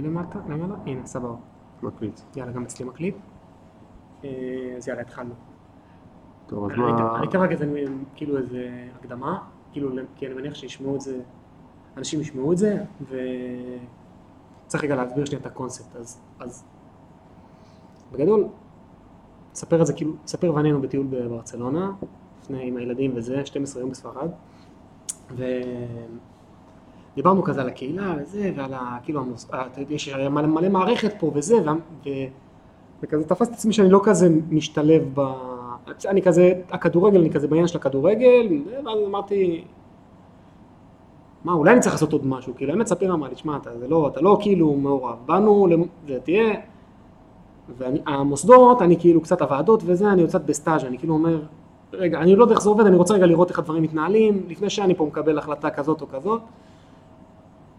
אני למטה, למעלה, הנה, סבבה. מקליט. יאללה, גם אצלי מקליט. אה, אז יאללה, התחלנו. טוב, אז מה... אני אתן רק איזה, כאילו איזה הקדמה, כאילו, כי אני מניח שישמעו את זה, אנשים ישמעו את זה, וצריך רגע להסביר שנייה את הקונספט. אז, אז בגדול, ספר את זה, כאילו, ספר ואני היינו בטיול בברצלונה, לפני, עם הילדים וזה, 12 יום בספרד, ודיברנו כזה על הקהילה וזה, ועל ה... כאילו, המוס... יש מלא, מלא מערכת פה וזה, וה... ו... וכזה תפסתי עצמי שאני לא כזה משתלב ב... אני כזה, הכדורגל, אני כזה בעניין של הכדורגל, ואז אמרתי, מה, אולי אני צריך לעשות עוד משהו, כאילו, האמת ספיר אמר לי, שמע, אתה, לא, אתה לא כאילו מעורב, באנו, זה תהיה, והמוסדות, אני כאילו קצת הוועדות וזה, אני קצת בסטאז', אני כאילו אומר, רגע, אני לא יודע איך זה עובד, אני רוצה רגע לראות איך הדברים מתנהלים, לפני שאני פה מקבל החלטה כזאת או כזאת,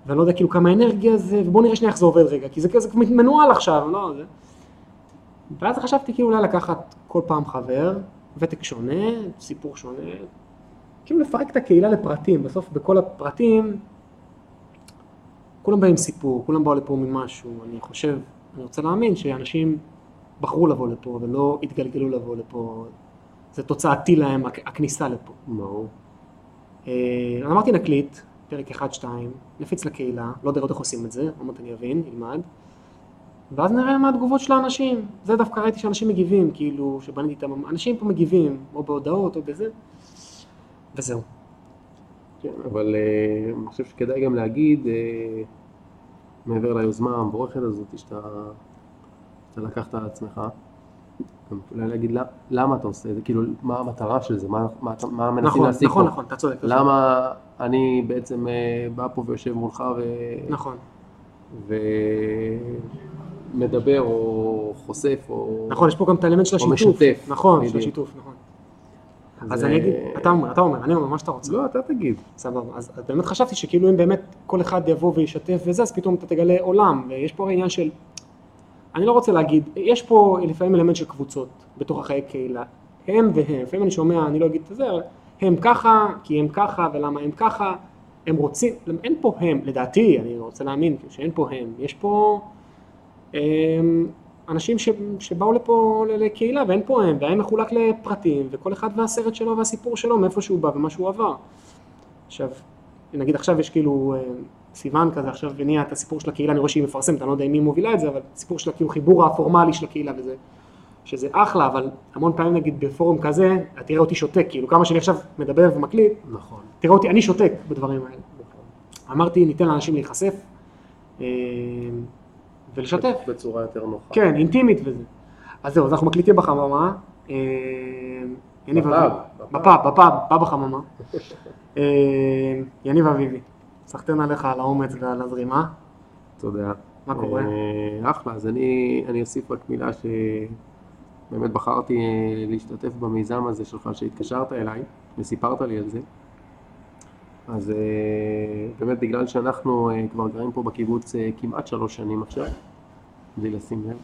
ואני לא יודע כאילו כמה אנרגיה זה, ובואו נראה שנייה איך זה עובד רגע, כי זה כזה מנוהל עכשיו, לא, זה. ואז חשבתי כאילו אולי לקחת כל פעם חבר, ותק שונה, סיפור שונה, כאילו לפרק את הקהילה לפרטים, בסוף בכל הפרטים, כולם באים עם סיפור, כולם באו לפה ממשהו, אני חושב, אני רוצה להאמין שאנשים בחרו לבוא לפה ולא התגלגלו לבוא לפה, זה תוצאתי להם הכ- הכניסה לפה. ברור. אה, אמרתי נקליט, פרק 1-2, נפיץ לקהילה, לא יודע עוד איך עושים את זה, עוד מעט אני אבין, אלמד, ואז נראה מה התגובות של האנשים. זה דווקא ראיתי שאנשים מגיבים, כאילו, שבניתי איתם, אנשים פה מגיבים, או בהודעות או בזה, וזהו. כן, אבל אה, אני חושב שכדאי גם להגיד, אה, מעבר ליוזמה המבורכת הזאת, שאתה לקחת על עצמך, אולי להגיד למה- אתה עושה את זה, כאילו, מה המטרה של זה, מה- מה אתה- מה מנסים נכון, להשיג נכון, פה. נכון, אתה צודק. למה אני בעצם אה, בא פה ויושב מולך ו... נכון, ומדבר או חושף או... נכון, יש פה גם את האלמנט של או השיתוף. משתף, נכון, של. השיתוף, נכון. זה- אז אני אגיד, אתה אומר, אתה אומר, אני אומר מה שאתה רוצה. לא, אתה תגיד. סבבה, אז באמת חשבתי שכאילו אם באמת כל אחד יבוא וישתף וזה, אז פתאום אתה תגלה עולם, ויש פה עניין של, אני לא רוצה להגיד, יש פה לפעמים אלמנט של קבוצות בתוך החיי קהילה, הם והם, לפעמים אני שומע, אני לא אגיד את זה, הם ככה, כי הם ככה, ולמה הם ככה, הם רוצים, אין פה הם, לדעתי, אני רוצה להאמין שאין פה הם, יש פה אמ, אנשים ש, שבאו לפה לקהילה ואין פה הם, וההם מחולק לפרטים, וכל אחד והסרט שלו והסיפור שלו, מאיפה שהוא בא ומה שהוא עבר. עכשיו, נגיד עכשיו יש כאילו אה, סיוון כזה, עכשיו הניע את הסיפור של הקהילה, אני רואה שהיא מפרסמת, אני לא יודע היא מובילה את זה, אבל סיפור של כאילו חיבור הפורמלי של הקהילה וזה, שזה אחלה, אבל המון פעמים נגיד בפורום כזה, אתה תראה אותי שותק, כאילו כמה שאני עכשיו מדבר ומקליט, נכון. תראה אותי, אני שותק בדברים האלה. אמרתי, ניתן לאנשים להיחשף אה, ולשתף. בצורה יותר נוחה. כן, אינטימית וזה. אז זהו, אז אנחנו מקליטים בחממה. אה, יניב בפאב, אביבי. בפאב. בפאב, בפאב, בפאב בחממה. אה, יניב אביבי, סחטיין עליך על האומץ ועל הזרימה. תודה. מה קורה? אה, אחלה, אז אני, אני אוסיף רק מילה שבאמת בחרתי להשתתף במיזם הזה שלך שהתקשרת אליי וסיפרת לי על זה. אז אה, באמת בגלל שאנחנו אה, כבר גרים פה בקיבוץ כמעט שלוש שנים עכשיו, בלי לשים לב,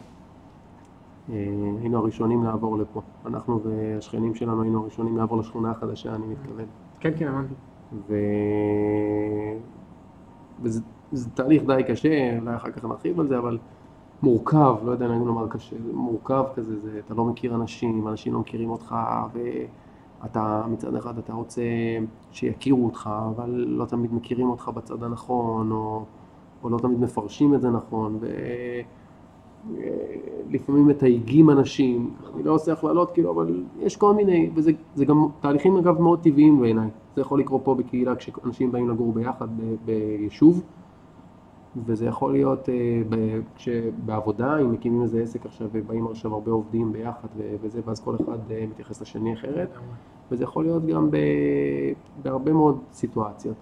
היינו הראשונים לעבור לפה. אנחנו והשכנים שלנו היינו הראשונים לעבור לשכונה החדשה, אני מתכוון. כן, כן, הבנתי. ו... וזה זה תהליך די קשה, אולי אחר כך נרחיב על זה, אבל מורכב, לא יודע אם לומר קשה, זה מורכב כזה, זה, אתה לא מכיר אנשים, אנשים לא מכירים אותך, ואתה מצד אחד אתה רוצה שיכירו אותך, אבל לא תמיד מכירים אותך בצד הנכון, או, או לא תמיד מפרשים את זה נכון, ולפעמים מתייגים אנשים, אני לא עושה הכללות, כאילו, אבל יש כל מיני, וזה זה גם תהליכים אגב מאוד טבעיים בעיניי. זה יכול לקרות פה בקהילה כשאנשים באים לגור ביחד ביישוב, וזה יכול להיות אה, ב- כשבעבודה, אם מקימים איזה עסק עכשיו ובאים עכשיו הרבה עובדים ביחד וזה, ואז כל אחד אה, מתייחס לשני אחרת, וזה יכול להיות גם ב- בהרבה מאוד סיטואציות.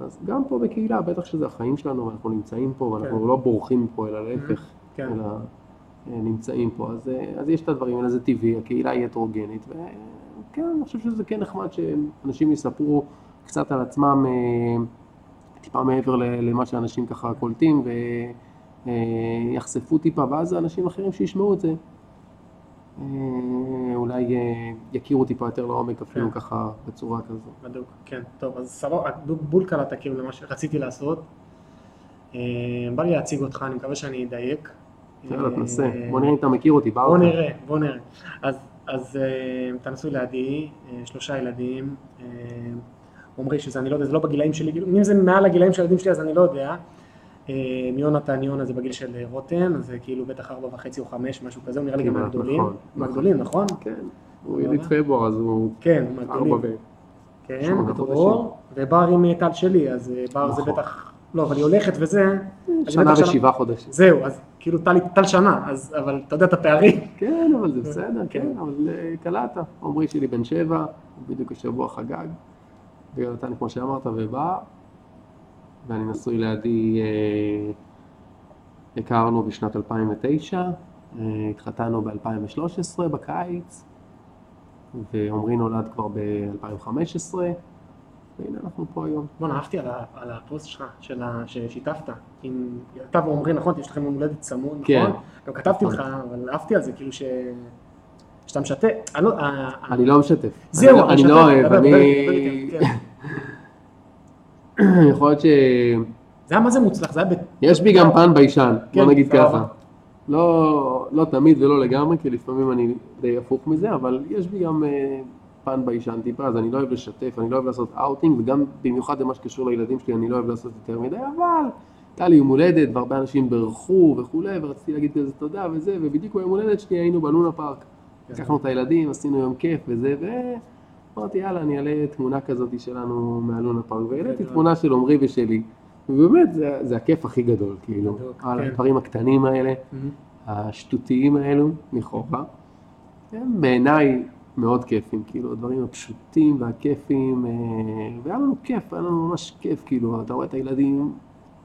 אז גם פה בקהילה, בטח שזה החיים שלנו, ואנחנו נמצאים פה, ואנחנו כן. לא בורחים מפה, אלא להפך, כן. אלא אה, נמצאים פה, אז, אה, אז יש את הדברים האלה, זה טבעי, הקהילה היא הטרוגנית, וכן, אני חושב שזה כן נחמד שאנשים יספרו קצת על עצמם, אה, טיפה מעבר למה שאנשים ככה קולטים, ויחשפו טיפה, ואז אנשים אחרים שישמעו את זה, אה, אולי אה, יכירו טיפה יותר לעומק אפילו כן. ככה בצורה כזו. בדיוק, כן. טוב, אז סבבה, בול קלעת כאילו למה שרציתי לעשות. אה, בא לי להציג אותך, אני מקווה שאני אדייק. יאללה, תנסה. בוא נראה אם אתה מכיר אותי, בוא בארץ. נראה, בוא נראה. אז, אז אה, אתה נשוי לידי, אה, שלושה ילדים. אה, עמרי שזה, אני לא יודע, זה לא בגילאים שלי, כאילו, אם זה מעל הגילאים של הילדים שלי אז אני לא יודע. אה, יונתן יונה זה בגיל של רותם, זה כאילו בטח ארבע וחצי או חמש, משהו כזה, הוא נראה לי גם מהגדולים. נכון, מהגדולים, נכון? כן, הוא יליד פברואר, אז הוא כן, מהגדולים. כן, שמונה דרור, ובר עם טל שלי, אז בר זה נכון. בטח, לא, אבל היא הולכת וזה. שנה ושבעה חודשים. זהו, אז כאילו טל טל שנה, אז, אבל אתה יודע את הפערים. כן, אבל זה בסדר, כן. כן, אבל אה, קלעת. עמרי שלי בן שבע, בדיוק השבוע חגג. ויונתן, כמו שאמרת, ובא. ואני נשוי לידי, אה, הכרנו בשנת 2009, אה, התחתנו ב-2013 בקיץ, ועמרי נולד כבר ב-2015, והנה אנחנו פה היום. בוא'נה, אהבתי על, על הפוסט שלך, של ה, ששיתפת. עם, אתה ועמרי, נכון? יש לכם יום הולדת צמוד, כן. נכון? גם כתבתי נכון. לך, אבל אהבתי על זה, כאילו ש... שאתה משתף. אני לא... אני לא משתף. זהו, אני לא- אני משתף, לא אוהב, אני... כן. יכול להיות ש... זה היה מה זה מוצלח, זה היה... ב- יש בי גם פן ביישן, כן, בוא נגיד. ככה. לא, לא תמיד ולא לגמרי, כי לפעמים אני די הפוך מזה, אבל יש בי גם אה, פן ביישן טיפה, אז אני לא אוהב לשתף, אני לא אוהב לעשות אאוטינג, וגם במיוחד למה שקשור לילדים שלי, אני לא אוהב לעשות יותר מדי, אבל הייתה לי יום הולדת, והרבה אנשים בירכו וכולי, ורציתי להגיד כזה תודה וזה, ובדיוק ביום הולדת שלי היינו בלונה פארק. כן. לקחנו את הילדים, עשינו יום כיף וזה, ואמרתי יאללה, אני אעלה תמונה כזאת שלנו מהלונה פארק, והעליתי גדול. תמונה של עמרי ושלי, ובאמת זה, זה הכיף הכי גדול, כאילו, על כן. הדברים הקטנים האלה, מהמם. השטותיים האלו, לכאורה, בעיניי מאוד כיפים, כאילו, הדברים הפשוטים והכיפים, אה, והיה לנו כיף, היה לנו ממש כיף, כאילו, אתה רואה את הילדים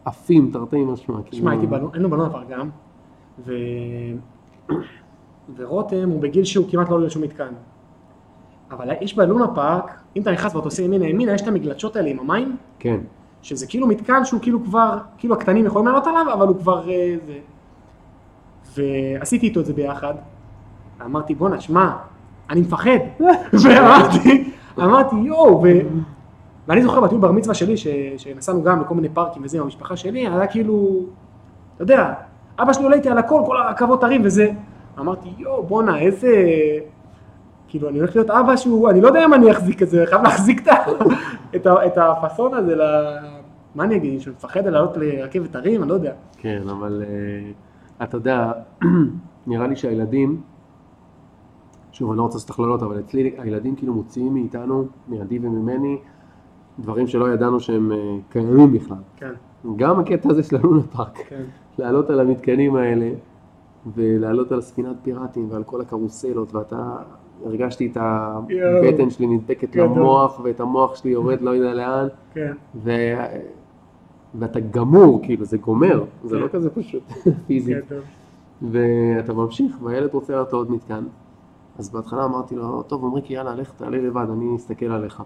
עפים, תרתי משמע, כאילו, תשמע, הייתי בלונה, היינו בלונה פארק גם, ו... ורותם הוא בגיל שהוא כמעט לא עולה לשום מתקן. אבל יש בלונה פארק, אם אתה נכנס ואתה עושה ימינה ימינה, יש את המגלשות האלה עם המים, כן, שזה כאילו מתקן שהוא כאילו כבר, כאילו הקטנים יכולים לעלות עליו, אבל הוא כבר אה, זה. ועשיתי איתו את זה ביחד. אמרתי, בואנה, שמע, אני מפחד. ואמרתי, אמרתי, יואו. ואני זוכר בטיול בר מצווה שלי, ש... שנסענו גם לכל מיני פארקים וזה עם המשפחה שלי, היה כאילו, אתה יודע, אבא שלי עולה איתי על הכל, כל הרכבות הרים וזה. אמרתי, יואו, בואנה, איזה... כאילו, אני הולך להיות אבא שהוא, אני לא יודע אם אני אחזיק את זה, חייב להחזיק את ה- את הפאסון הזה, ל... מה אני אגיד, שהוא מפחד לעלות לרכבת הרים, אני לא יודע. כן, אבל uh, אתה יודע, נראה לי שהילדים, שוב, אני לא רוצה לעשות הכללות, אבל אצלי הילדים כאילו מוציאים מאיתנו, מעדי וממני, דברים שלא ידענו שהם uh, קיימים בכלל. כן, גם הקטע הזה של הלונה פארק, כן. לעלות על המתקנים האלה, ולעלות על ספינת פיראטים ועל כל הקרוסלות, ואתה, הרגשתי את הבטן שלי נדבקת. למוח, ואת המוח שלי יורד לא יודע לאן. כן, ו... ואתה גמור, כאילו, זה גומר, זה כן. לא כזה פשוט, פיזית. כן. ואתה ממשיך, והילד רוצה לעלות לעוד מתקן. אז בהתחלה אמרתי לו, טוב, עמריקי, יאללה, לך, תעלה לבד, אני אסתכל עליך.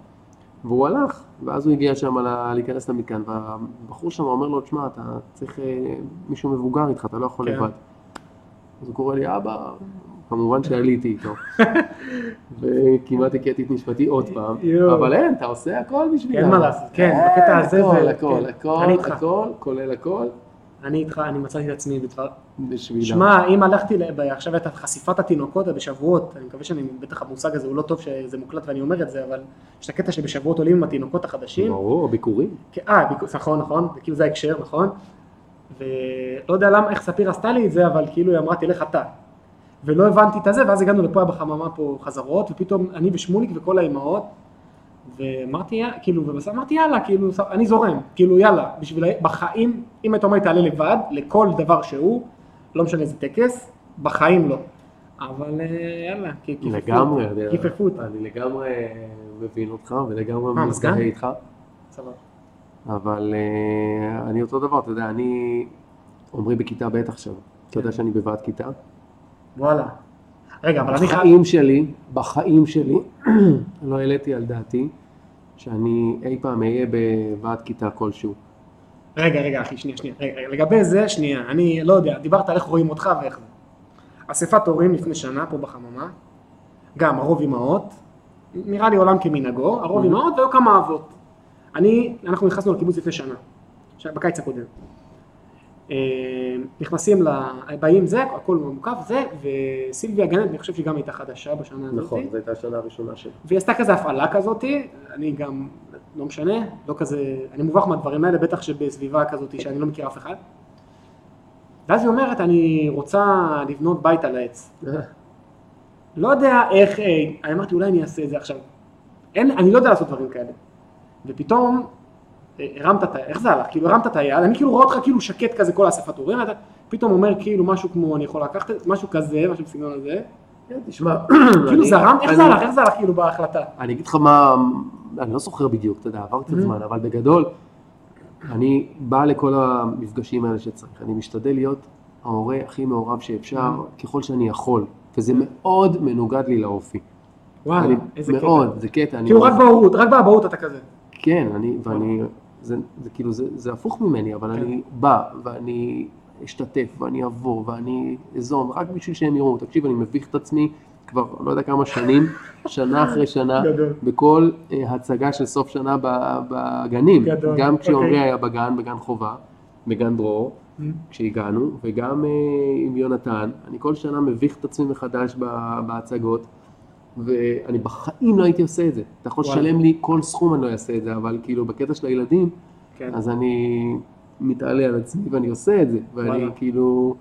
והוא הלך, ואז הוא הגיע שם להיכנס למתקן, והבחור שם אומר לו, תשמע, אתה צריך אה, מישהו מבוגר איתך, אתה לא יכול כן. לבד. אז הוא קורא לי, אבא, כמובן שעליתי איתו. וכמעט הכיתי את נשמתי עוד פעם. אבל אין, אתה עושה הכל בשבילם. אין מה לעשות, כן, בקטע הזה הכל, זה- הכל, כן. הכל. הכל, כולל הכל, אני איתך, אני מצאתי את עצמי בדבר... בשבילם. שמע, אם הלכתי, ל- עכשיו הייתה חשיפת התינוקות בשבועות, אני מקווה שאני, בטח המושג הזה הוא לא טוב שזה מוקלט ואני אומר את זה, אבל יש את הקטע שבשבועות עולים עם התינוקות החדשים. ברור, ביקורים. כן, אה, ביקור- נכון, נכון, כאילו זה ההקשר, נכון? ולא יודע למה, איך ספיר עשתה לי את זה, אבל כאילו היא אמרה, תלך אתה. ולא הבנתי את הזה, ואז הגענו לפה בחממה פה חזרות, ופתאום אני ושמוליק וכל האימהות, ואמרתי, כאילו, ובסוף אמרתי, יאללה, כאילו, אני זורם, כאילו, יאללה, בשביל, בחיים, אם היית אומר תעלה לבד, לכל דבר שהוא, לא משנה איזה טקס, בחיים לא. אבל אה, יאללה, כי- כיפפו לגמרי, אותי, אני- כיפפו אותי. אני לגמרי מבין אותך ולגמרי מזדהה? איתך, סבבה. אבל אה, אני אותו דבר, אתה יודע, אני, עמרי בכיתה ב' עכשיו, אתה יודע שאני בוועד כיתה, וואלה. רגע, אבל אני חייב... בחיים שלי, בחיים שלי, לא העליתי על דעתי שאני אי פעם אהיה בוועד כיתה כלשהו. רגע, רגע, אחי, שנייה, שנייה. רגע, רגע, לגבי זה, שנייה, אני לא יודע, דיברת על איך רואים אותך ואיך זה. אספת הורים לפני שנה פה בחממה, גם הרוב אימהות, נראה לי עולם כמנהגו, הרוב אימהות והיו כמה אבות. אני, אנחנו נכנסנו לקיבוץ לפני שנה, בקיץ הקודם. אה, נכנסים, ל... באים זה, הכל מוקף זה, וסילביה גנט, אני חושב שהיא גם הייתה חדשה בשנה הזאת. נכון, זו הייתה השנה הראשונה שלה. והיא עשתה כזה הפעלה כזאתי, אני גם, לא משנה, לא כזה, אני מובך מהדברים האלה, בטח שבסביבה כזאתי שאני לא מכיר אף אחד. ואז היא אומרת, אני רוצה לבנות בית על העץ. לא יודע איך, אה, אני אמרתי אולי אני אעשה את זה עכשיו. אין, אני לא יודע לעשות דברים כאלה. ופתאום הרמת את ה... איך זה הלך? כאילו הרמת את היד, אני כאילו רואה אותך כאילו שקט כזה כל האספת הורים, אתה פתאום אומר כאילו משהו כמו אני יכול לקחת משהו כזה, משהו בסגנון הזה. כן, תשמע, כאילו זרמת, איך זה הלך? איך זה הלך כאילו בהחלטה? אני אגיד לך מה, אני לא זוכר בדיוק, אתה יודע, עבר. קצת זמן, אבל בגדול, אני בא לכל המפגשים האלה שצריך, אני משתדל להיות ההורה הכי מעורב שאפשר, ככל שאני יכול, וזה מאוד מנוגד לי לאופי. וואלה, אני- איזה קטע. מאוד, זה קטע. כאילו רק בהורות, רק באבהות אתה כזה. כן, אני, ואני, זה, זה כאילו, זה, זה הפוך ממני, אבל אני בא, ואני אשתתף, ואני אבוא, ואני אזום, רק בשביל שהם יראו. תקשיב, אני מביך את עצמי כבר לא יודע כמה שנים, שנה אחרי שנה, גדול. בכל אה, הצגה של סוף שנה בגנים. גדול, גם כשעמרי אוקיי. היה בגן, בגן חובה, בגן דרור, כשהגענו, וגם אה, עם יונתן. אני כל שנה מביך את עצמי מחדש בהצגות. ואני בחיים לא הייתי עושה את זה. אתה יכול. לשלם לי כל סכום, אני לא אעשה את זה, אבל כאילו בקטע של הילדים, כן. אז אני מתעלה על עצמי ואני עושה את זה, ואני וואלה. כאילו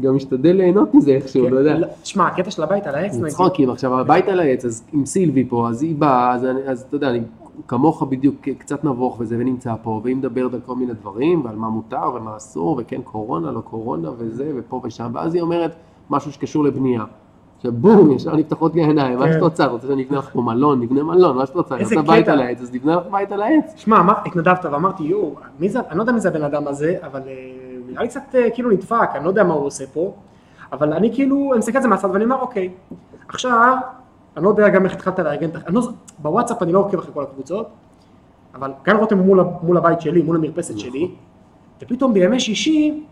גם משתדל ליהנות מזה איכשהו, כן, לא יודע. לא, שמע, הקטע של הבית על העץ, נגיד. צחוקים, עכשיו הבית על העץ, אז עם סילבי פה, אז היא באה, אז, אני- אז אתה יודע, אני כמוך בדיוק קצת נבוך וזה, ונמצא פה, והיא מדברת על כל מיני דברים, ועל מה מותר ומה אסור, וכן קורונה, לא קורונה, וזה, ופה ושם, ואז היא אומרת משהו שקשור לבנייה. עכשיו בום, ישר נפתחות לי העיניים, מה כן. שאת רוצה, רוצה שאני אבנה לך פה מלון, נבנה מלון, מה שאת רוצה, רוצה בית. על העץ, אז נבנה לך בית על העץ. שמע, התנדבת ואמרתי, יואו, אני לא יודע מי זה הבן אדם הזה, אבל אה, נראה לי קצת אה, כאילו נדפק, אני לא יודע מה הוא עושה פה, אבל אני כאילו, אני מסתכל על זה מהצד ואני אומר, אוקיי, עכשיו, אני לא יודע גם איך התחלת לארגן, לא, בוואטסאפ אני לא עוקב אחרי כל הקבוצות, אבל גן רותם מול, הבית שלי, מול המרפסת שלי, ופתאום בימי שישי,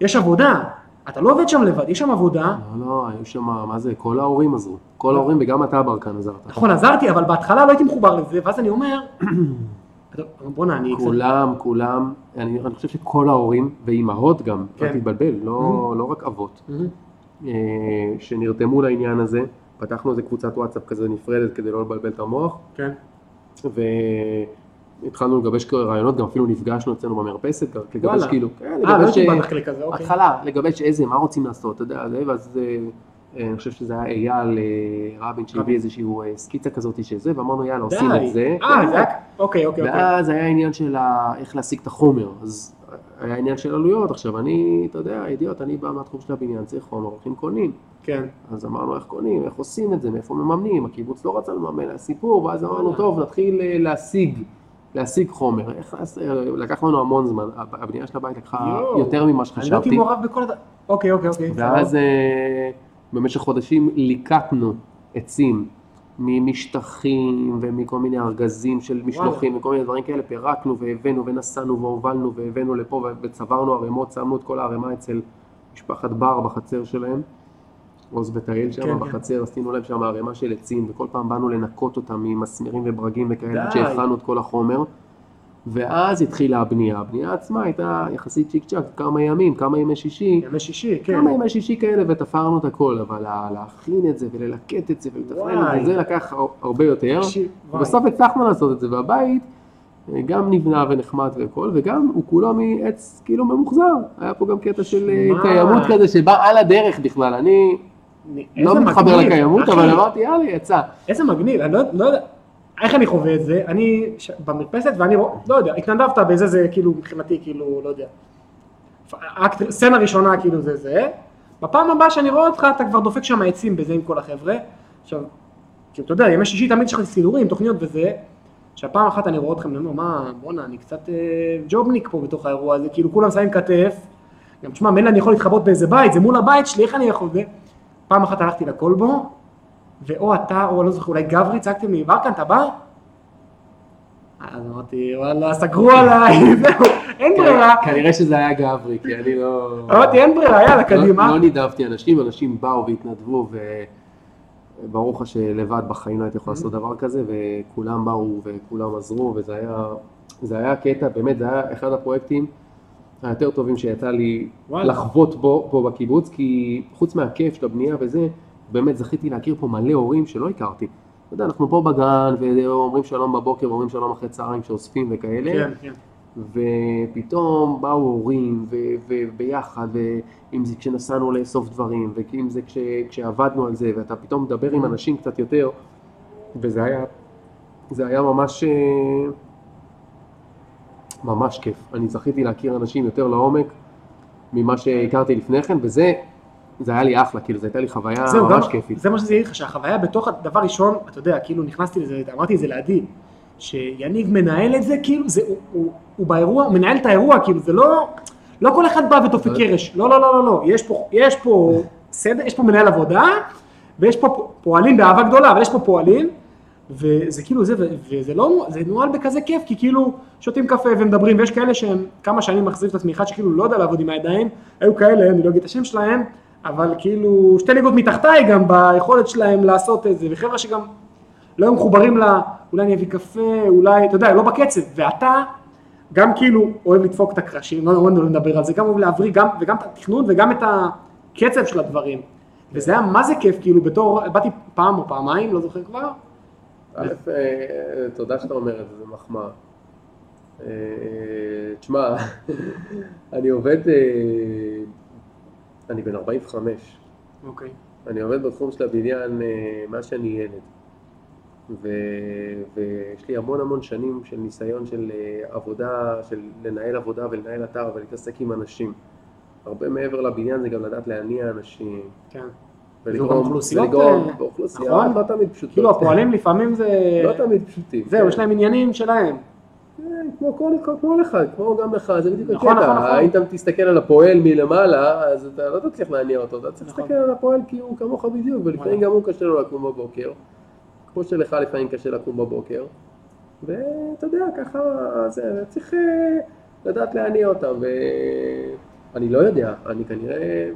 יש עבודה, אתה לא עובד שם לבד, יש שם עבודה, לא, לא, היו שם, מה זה, כל ההורים עזרו. כל ההורים וגם אתה ברקן עזרת. נכון, עזרתי, אבל בהתחלה לא הייתי מחובר לזה, ואז אני אומר, בואנה, אני. כולם, כולם, אני, אני חושב שכל ההורים, ואימהות גם, כן. אל תתבלבל, לא, לא רק אבות, מהמם. אה, שנרתמו לעניין הזה. פתחנו איזה קבוצת וואטסאפ כזה נפרדת כדי לא לבלבל את המוח, כן, והתחלנו לגבש כאלה רעיונות, גם אפילו נפגשנו אצלנו במרפסת, לגבש. כאילו, אה, לא אה, כזה, אוקיי. התחלה, לגבש איזה, מה רוצים לעשות, אתה יודע, ואז אה, אה, אני חושב שזה היה אייל רבין שהביא אה, סקיצה כזאת של זה, ואמרנו יאללה עושים. את זה. אה. זה. אוקיי, אוקיי, אוקיי. ואז היה עניין של איך להשיג את החומר, אז היה עניין של עלויות, עכשיו אני, אתה יודע, אידיוט, אני בא מהתחום של הבניין, צריך חומר, הולכים קונים, כן. אז אמרנו איך קונים, איך עושים את זה, מאיפה מממנים, הקיבוץ לא רצה לממן, היה סיפור, ואז אמרנו. טוב, נתחיל להשיג, להשיג חומר, איך, לעשות- לקח לנו המון זמן, הב- הבנייה של הבית לקחה. יותר ממה אני לא הייתי שחשבתי, מעורב בכל הד... אוקיי, אוקיי, אוקיי. ואז. אה, במשך חודשים ליקטנו עצים ממשטחים ומכל מיני ארגזים של משלוחים וכל מיני דברים כאלה, פירקנו והבאנו ונסענו והובלנו והבאנו לפה וצברנו ערימות, שמנו את כל הערימה אצל משפחת בר בחצר שלהם, עוז וטייל שם כן, כן. בחצר, עשינו להם שם ערימה של עצים וכל פעם באנו לנקות אותם ממסמרים וברגים וכאלה, עד. שהכנו את כל החומר. ואז התחילה הבנייה, הבנייה עצמה הייתה יחסית צ'יק צ'אק, כמה ימים, כמה ימי שישי, ימי שישי, כן. כמה ימי שישי כאלה ותפרנו את הכל, אבל לה- להכין את זה וללקט את זה ולתכנן את. זה, זה לקח הר- הרבה יותר. ובסוף הצלחנו לעשות את זה, והבית אה, גם נבנה ונחמד והכל, וגם הוא כולו מעץ כאילו ממוחזר. היה פה גם קטע של אה. קיימות כזה שבא על הדרך בכלל. אני- לא מתחבר לקיימות. אבל אמרתי, יאללה, יצא. איזה מגניב, אני לא, לא יודע, איך אני חווה את זה, אני. במרפסת ואני רוא- לא יודע, התנדבת בזה, זה כאילו מבחינתי, כאילו, לא יודע. סצנה ראשונה כאילו זה זה, בפעם הבאה שאני רואה אותך אתה כבר דופק שם עצים בזה עם כל החבר'ה, עכשיו, כאילו אתה יודע, ימי שישי תמיד יש לך סידורים, תוכניות וזה, שפעם אחת אני רואה אתכם, אני אומר, מה, בואנה, אני קצת אה, ג'ובניק פה בתוך האירוע הזה, כאילו כולם שמים כתף, גם תשמע, מילא אני יכול להתחבות באיזה בית, זה מול הבית שלי, איך אני יכול זה? פעם אחת הלכתי לכלבו, ואו אתה, או לא זוכר, אולי גברי, צעקתם לי, ברקן, אתה בא? אז אמרתי, וואלה, סגרו עליי, זהו, אין ברירה. כנראה שזה היה גברי, כי אני לא... אמרתי, אין ברירה, יאללה, לא- קדימה. לא נידבתי אנשים, אנשים באו והתנדבו, וברוך השם לבד בחיים לא הייתי יכול לעשות דבר כזה, וכולם באו וכולם עזרו, וזה היה, זה היה קטע, באמת, זה היה אחד הפרויקטים היותר טובים שיצא לי וואלה. לחוות בו, פה בקיבוץ, כי חוץ מהכיף של הבנייה וזה, באמת זכיתי להכיר פה מלא הורים שלא הכרתי. אתה יודע, אנחנו פה בגן, ואומרים שלום בבוקר, ואומרים שלום אחרי צהריים שאוספים וכאלה. כן, כן. ופתאום באו הורים, וביחד, ואם זה כשנסענו לאסוף דברים, ואם זה כש- כשעבדנו על זה, ואתה פתאום מדבר עם אנשים קצת יותר, וזה היה, זה היה ממש, אה, ממש כיף. אני זכיתי להכיר אנשים יותר לעומק ממה שהכרתי לפני כן, וזה, זה היה לי אחלה, כאילו, זו הייתה לי חוויה זהו, ממש גם- כיפית. זה מה שזה יהיה לך, שהחוויה בתוך הדבר ראשון, אתה יודע, כאילו נכנסתי לזה, אמרתי את זה לעדי, שיניב מנהל את זה, כאילו, זה, הוא, הוא, הוא באירוע, הוא מנהל את האירוע, כאילו, זה לא, לא כל אחד בא ודופק אבל- קרש, לא, לא, לא, לא, לא, יש פה, יש פה סדר, יש פה מנהל עבודה, ויש פה פועלים באהבה גדולה, אבל יש פה פועלים, וזה כאילו זה, וזה לא, זה נוהל בכזה כיף, כי כאילו שותים קפה ומדברים, ויש כאלה שהם כמה שנים מחזיק את עצמי, אחד שכאילו לא יודע לעבוד עם הידיים, היו כאלה, אני לא אגיד את השם שלהם, אבל כאילו שתי ליגות מתחתיי גם ביכולת שלהם לעשות את זה, וחבר'ה שגם לא היו מחוברים ל... אולי אני אביא קפה, אולי, אתה יודע, לא בקצב, ואתה גם כאילו אוהב לדפוק את הקרשים, לא, לא נדבר על זה, גם אוהב להבריא, גם, וגם את התכנון וגם את הקצב של הדברים. וזה היה מה זה כיף, כאילו בתור, באתי פעם או פעמיים, לא זוכר כבר, א', אה, תודה שאתה אומר את זה, זה מחמאה. אה, תשמע, אני עובד, אה, אני בן 45, אוקיי. אני עובד בתחום של הבניין מאז שאני ילד. ו- ויש לי המון המון שנים של ניסיון של עבודה, של לנהל עבודה ולנהל אתר ולהתעסק עם אנשים. הרבה מעבר לבניין זה גם לדעת להניע אנשים. כן. ולגרום, אוכלוסיות, ולגרום, באוכלוסיות נכון? לא תמיד פשוטות. כאילו הפועלים לפעמים זה... לא תמיד פשוטים. זהו, כן. יש להם עניינים שלהם. כן, כמו כל, כמו לך, כמו גם לך, זה בדיוק נכון, הקטע. נכון, נכון. אם אתה תסתכל על הפועל מלמעלה, אז אתה לא תצליח להניע אותו, אתה צריך נכון. להסתכל על הפועל כי הוא כמוך בדיוק, ולפעמים וואלה. גם הוא קשה לו לקום בבוקר, כמו שלך לפעמים קשה לקום בבוקר, ואתה יודע, ככה, זה, צריך אה, לדעת להניע אותם, ואני לא יודע, אני כנראה אה,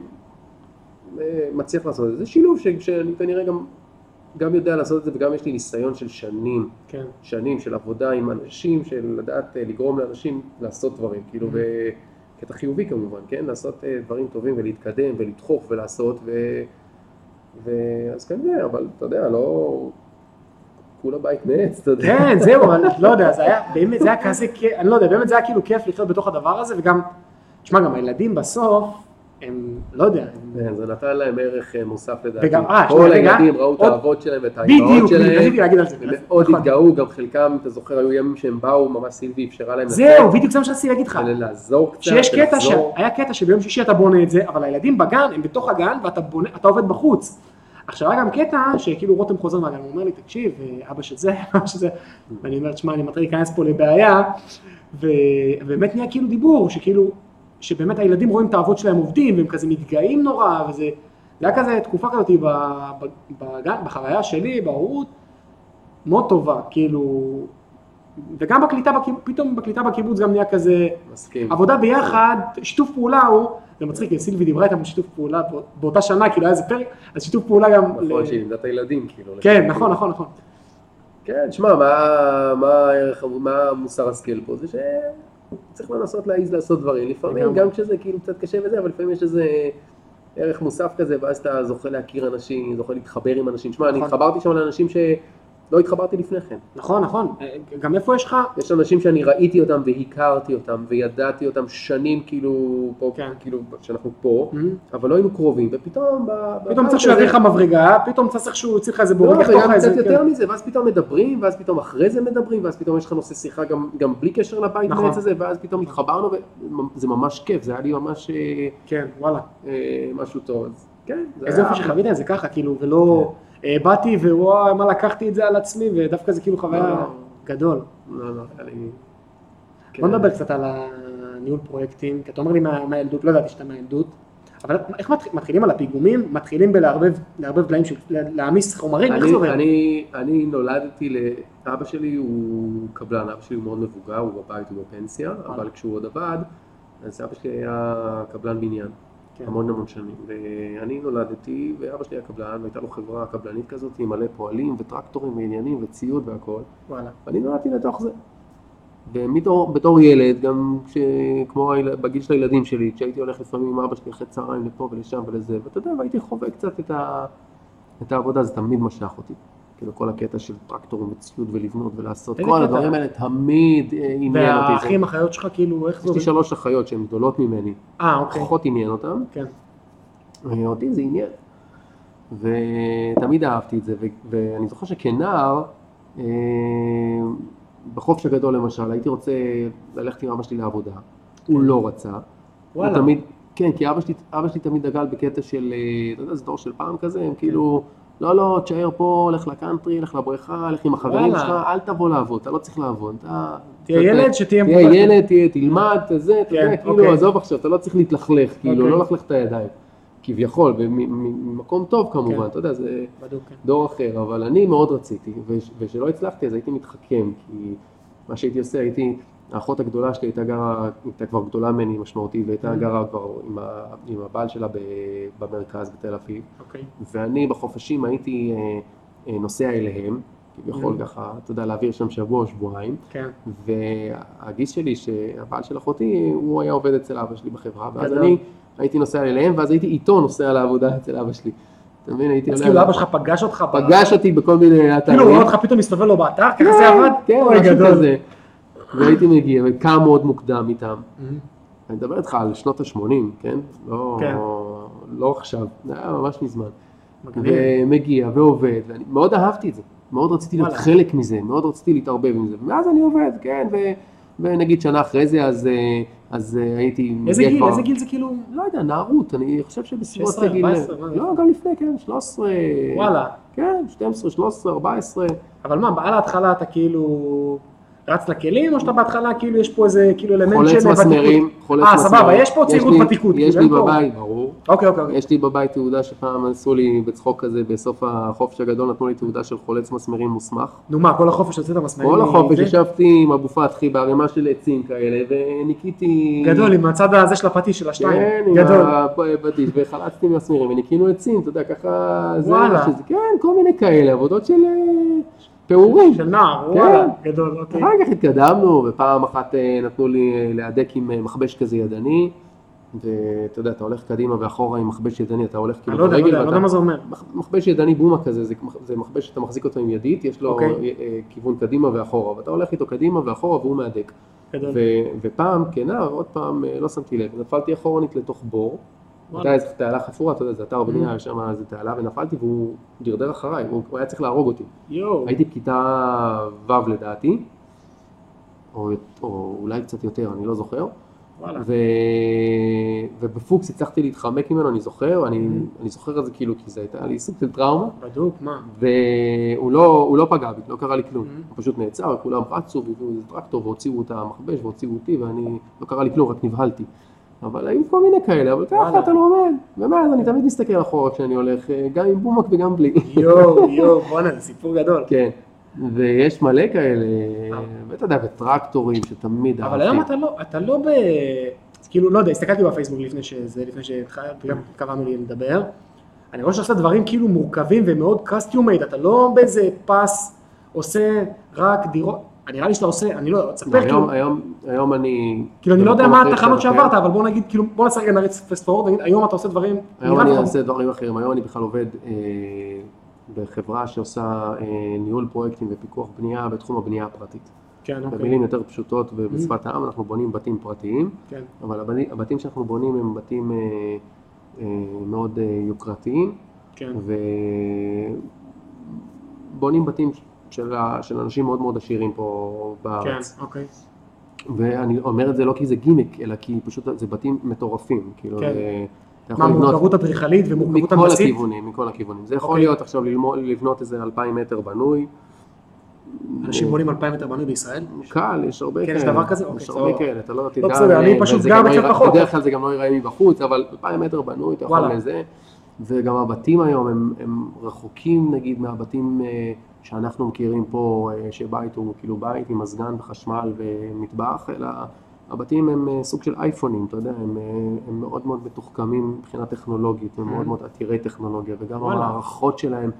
מצליח לעשות את זה, זה שילוב ש- שאני כנראה גם, גם יודע לעשות את זה, וגם יש לי ניסיון של שנים. כן. שנים של עבודה עם אנשים, של לדעת אה, לגרום לאנשים לעשות דברים, כאילו בקטע חיובי כמובן, כן? לעשות אה, דברים טובים ולהתקדם ולדחוף ולעשות, ו... ו... אז כנראה, אבל אתה יודע, לא... כולה בית מעץ, אתה יודע. כן, זהו, אני לא יודע, זה היה, באמת, זה היה כזה אני לא יודע, באמת זה היה כאילו כיף לחיות בתוך הדבר הזה, וגם, תשמע, גם הילדים בסוף, הם, לא יודע, הם... כן, זה נתן להם ערך אה, מוסף לדעתי. וגם- אה, כל הילדים ראו את האבות שלהם ואת האימהות בדיוק, שלהם. רציתי להגיד על זה. ומאוד נכון. התגאו, גם חלקם, אתה זוכר, היו ימים שהם באו, ממש סילבי אפשרה להם זהו, בדיוק זה מה שרציתי להגיד לך. ולעזור קצת, שיש קטע. היה קטע שביום שישי אתה בונה את זה, אבל הילדים בגן, הם בתוך הגן ואתה עובד בחוץ. עכשיו היה גם קטע שכאילו רותם חוזר מהגן, הוא אומר לי, תקשיב, אבא של זה, אבא של זה, ואני אומר, תשמע, אני מתחיל להיכנס פה לבעיה, ובאמת נהיה כאילו דיבור, שכאילו, שבאמת הילדים רואים את האבות שלהם עובדים, והם כזה מתגאים נורא, וזה, זה היה כזה תקופה כזאת בגן, בחוויה שלי, בהורות, מאוד טובה, כאילו, וגם בקליטה, פתאום בקליטה בקיבוץ גם נהיה כזה, מסכים. עבודה ביחד, שיתוף פעולה הוא, זה מצחיק, סילבי דיברה איתם על שיתוף פעולה בא- באותה שנה, כאילו היה איזה פרק, אז שיתוף פעולה גם, נכון, ל- שהיא לימדה את הילדים, כאילו. כן, נכון, נכון, נכון, כן, שמע, מה, מה הערך, מה מוסר השכל פה? זה שצריך לנסות להעיז לעשות דברים. לפעמים. גם כשזה כאילו קצת קשה וזה, אבל לפעמים יש איזה ערך מוסף כזה, ואז אתה זוכה להכיר אנשים, זוכה להתחבר עם אנשים. שמע, אני נכון. התחברתי שם לאנשים שלא התחברתי לפני כן. נכון, נכון, גם איפה יש לך, יש אנשים שאני ראיתי אותם והכרתי אותם וידעתי אותם שנים כאילו, פה, כן. כאילו, שאנחנו פה, אבל לא היינו קרובים, ופתאום... פתאום צריך שהוא הזה- יביא לך מברגה, פתאום צריך שהוא יוציא לך איזה לא, בורג לתוך וגם איזה, קצת כן. יותר מזה, ואז פתאום מדברים, ואז פתאום אחרי זה מדברים, ואז פתאום יש לך נושא שיחה גם, גם בלי קשר לבית נכון. הזה, ואז פתאום התחברנו, וזה ממש כיף, זה היה לי ממש אה, כן, וואלה, אה, משהו טוב. כן, זה איזה. יופי שחווית את זה ככה, כאילו, ולא, אה, באתי ווואי, מה לקחתי את זה על עצמי, ודווקא זה כאילו חוויה לא. גדול. לא, לא, היה לי... בוא כן. נדבר קצת על הניהול פרויקטים, כי אתה אומר לי מה- מהילדות, לא ידעתי שאתה מהילדות, אבל איך מתח- מתחילים על הפיגומים? מתחילים בלערבב לערבב דליים, להעמיס חומרים, איך זה אני, עובד? אני, אני נולדתי, ל... אבא שלי הוא קבלן, אבא שלי הוא מאוד מבוגר, הוא בבית, הוא בפנסיה, אבל כשהוא עוד עבד, אז אבא שלי היה קבלן בניין. כן. המון המון שנים. ואני נולדתי, ואבא שלי היה קבלן, והייתה לו חברה קבלנית כזאת עם מלא פועלים וטרקטורים ועניינים וציוד והכל. וואלה. ואני נולדתי לתוך זה. ובתור ילד, גם כש- כמו היל- בגיל של הילדים שלי, כשהייתי הולך לפעמים עם אבא שלי אחרי צהריים לפה ולשם ולזה, ואתה יודע, והייתי חווה קצת את, ה, את העבודה, זה תמיד משך אותי. כאילו כל הקטע של טרקטורים וציוד ולבנות ולעשות, כל? הדברים האלה תמיד אה, עניין אותי. והאחים, אחיות שלך, כאילו, איך זה יש לי עובד? שלוש אחיות שהן גדולות ממני, אה, אוקיי. פחות עניין אותן, כן. אותי זה עניין. ותמיד אהבתי את זה, ואני זוכר שכנער, אה, בחופש הגדול למשל, הייתי רוצה ללכת עם אבא שלי לעבודה, הוא לא רצה. הוא וואלה. תמיד, כן, כי אבא שלי, אבא שלי תמיד דגל בקטע של, אה, אתה יודע, זה דור של פעם כזה, הם כאילו, לא, לא, תשאר פה, לך לקאנטרי, לך לבריכה, לך עם החברים. שלך, אל תבוא לעבוד, אתה לא צריך לעבוד. אתה, תהיה ילד שתהיה תהיה מבוגר. ילד, תהיה, תלמד, זה, אתה כן, יודע, כאילו, אוקיי. עזוב עכשיו, אתה לא צריך להתלכלך, כאילו, אוקיי. לא לכלך את הידיים. כביכול, ממקום טוב כמובן, כן. אתה יודע, זה בדיוק, כן. דור אחר, אבל אני מאוד רציתי, וכשלא הצלחתי אז הייתי מתחכם, כי מה שהייתי עושה, הייתי, האחות הגדולה שלי הייתה גרה, הייתה כבר גדולה ממני משמעותית, והייתה Mm. גרה כבר עם, ה, עם הבעל שלה ב, במרכז בתל אביב, אוקיי. ואני בחופשים הייתי אה, אה, נוסע אליהם, כביכול Mm. ככה, אתה יודע, להעביר שם שבוע או שבועיים, כן. והגיס שלי, שהבעל של אחותי, הוא היה עובד אצל אבא שלי בחברה, ואז גדול. אני הייתי נוסע אליהם, ואז הייתי איתו נוסע לעבודה אצל אבא שלי. אתה מבין, הייתי אז עולה... כאילו אבא שלך פגש אותך, פגש אותי בכל מיני אתרים. כאילו הוא רואה אותך פתאום מסתובב לו באתר, ככה זה עבד? כן, משהו. כזה. והייתי מגיע, וקם מאוד מוקדם איתם. Mhm. אני מדבר איתך על שנות ה-80, כן? לא, כן. לא עכשיו, זה היה ממש מזמן. מגניב. ומגיע ועובד, ואני מאוד אהבתי את זה. מאוד רציתי להיות. חלק מזה, מאוד רציתי להתערבב עם זה. ומאז אני עובד, כן, ו... ונגיד שנה אחרי זה, אז, אה, אז אה, הייתי... איזה גיל? כבר- איזה גיל זה כאילו? לא יודע, נערות, אני חושב שבסביבות 16, גיל... 14, מה זה? לא, גם לפני, כן, 13... וואלה. כן, 12, 13, 14. אבל מה, על ההתחלה אתה כאילו רץ לכלים, או שאתה בהתחלה כאילו יש פה איזה כאילו אלמנט של חולץ מסמרים, חולץ אה, מסמרים. סבבה, יש פה צעירות ותיקות, יש כאילו, לי בבית, ברור. אוקיי, אוקיי, אוקיי. יש לי בבית תעודה שפעם עשו לי בצחוק כזה, בסוף החופש הגדול נתנו לי תעודה של חולץ מסמרים מוסמך. נו מה, כל החופש יוצאת המסמרים? כל החופש? ישבתי עם אבו פתחי בערימה של עצים כאלה, וניקיתי... גדול, עם הצד הזה של הפטיש של השתיים. כן, עם. הפטיש, וחלצתי מסמרים, וניקינו עצים, אתה יודע, ככה... וואלה. כן, כל מיני כאלה, עבודות של אה, פעורים. של נער, כן. וואלה, גדול, אוקיי. אחר כך התקדמנו, ופעם אחת אה, נתנו לי אה, להדק עם אה, מכבש כזה ידני, ואתה יודע, אתה הולך קדימה ואחורה עם מכבש ידני, אתה הולך אני כאילו לא יודע, לא יודע, ואתה- לא יודע מה זה אומר. מכבש ידני בומה כזה, זה, זה מכבש שאתה מחזיק אותו עם ידית, יש לו אוקיי. כיוון קדימה ואחורה, ואתה הולך איתו קדימה ואחורה והוא מהדק. ופעם, כנער, עוד פעם, לא שמתי לב, נפלתי אחורנית לתוך בור. הייתה איזו תעלה חפורה, אתה יודע, זה אתר בנייה, Mm. שם איזו תעלה, ונפלתי והוא דרדר אחריי, הוא היה צריך להרוג אותי. הייתי בכיתה ו' לדעתי, או, או אולי קצת יותר, אני לא זוכר. ו... ובפוקס הצלחתי להתחמק ממנו, אני זוכר, אני, Mm-hmm. אני זוכר את זה כאילו, כי זה הייתה לי סוג של טראומה, בדוק, מה? והוא לא, לא פגע בי, לא קרה לי כלום, Mm-hmm. הוא פשוט נעצר, כולם רצו והביאו איזה טרקטור והוציאו את המכבש והוציאו אותי, ואני, לא קרה לי כלום, רק נבהלתי. אבל היו כל מיני כאלה, אבל. ככה אתה לומד, ומאז אני תמיד מסתכל אחורה כשאני הולך, אה, גם עם בומק וגם בלי. יואו, יואו, בואנה, זה סיפור גדול. כן, ויש מלא כאלה, ואתה יודע, וטרקטורים שתמיד אבל היום אתה לא, אתה לא ב... כאילו, לא יודע, הסתכלתי בפייסבוק לפני שזה, לפני שגם קבענו לי לדבר. אני רואה שאתה עושה דברים כאילו מורכבים ומאוד custom made, אתה לא באיזה פס עושה רק דירות, נראה לי שאתה עושה, אני לא, תספר היום, כאילו, היום, היום אני... כאילו אני לא יודע מה התחנות. שעברת, אבל בוא נגיד, כאילו, בוא נעשה רגע נריץ fast forward, נגיד, היום אתה עושה דברים, היום אני עושה דברים אחרים, היום אני בכלל עובד אה, בחברה שעושה אה, ניהול פרויקטים ופיקוח בנייה בתחום הבנייה הפרטית. כן, אוקיי, במילים יותר פשוטות ובשפת העם אנחנו בונים בתים פרטיים, כן, אבל הבתים שאנחנו בונים הם בתים אה, מאוד יוקרתיים, כן, ובונים בתים של, ה- של אנשים מאוד מאוד עשירים פה כן, בארץ. אוקיי, ואני אומר את זה לא כי זה גימיק, אלא כי פשוט זה בתים מטורפים. כאילו, כן. זה- מה מורכבות אדריכלית ומורכבות מכל הנדסית? הכיוונים, מכל הכיוונים. זה יכול אוקיי. להיות עכשיו ללמוד, לבנות איזה אלפיים מטר בנוי. אנשים בונים 2,000 מטר בנוי בישראל? קל, יש הרבה כן, כאלה. יש דבר כזה? אוקיי, יש הרבה סבבה. כאלה, אתה לא תדע. בסדר, אני פשוט גר גם לא ייראה- פחות. בדרך כלל זה גם לא ייראה מבחוץ, אבל אלפיים מטר בנוי, אתה יכול. לזה. וגם הבתים היום הם, הם רחוקים נגיד מהבתים אה, שאנחנו מכירים פה, אה, שבית הוא כאילו בית עם מזגן וחשמל ומטבח, אלא הבתים הם אה, סוג של אייפונים, אתה יודע, הם, אה, הם מאוד מאוד מתוחכמים מבחינה טכנולוגית, הם מאוד מאוד עתירי טכנולוגיה, וגם וואלה. המערכות שלהם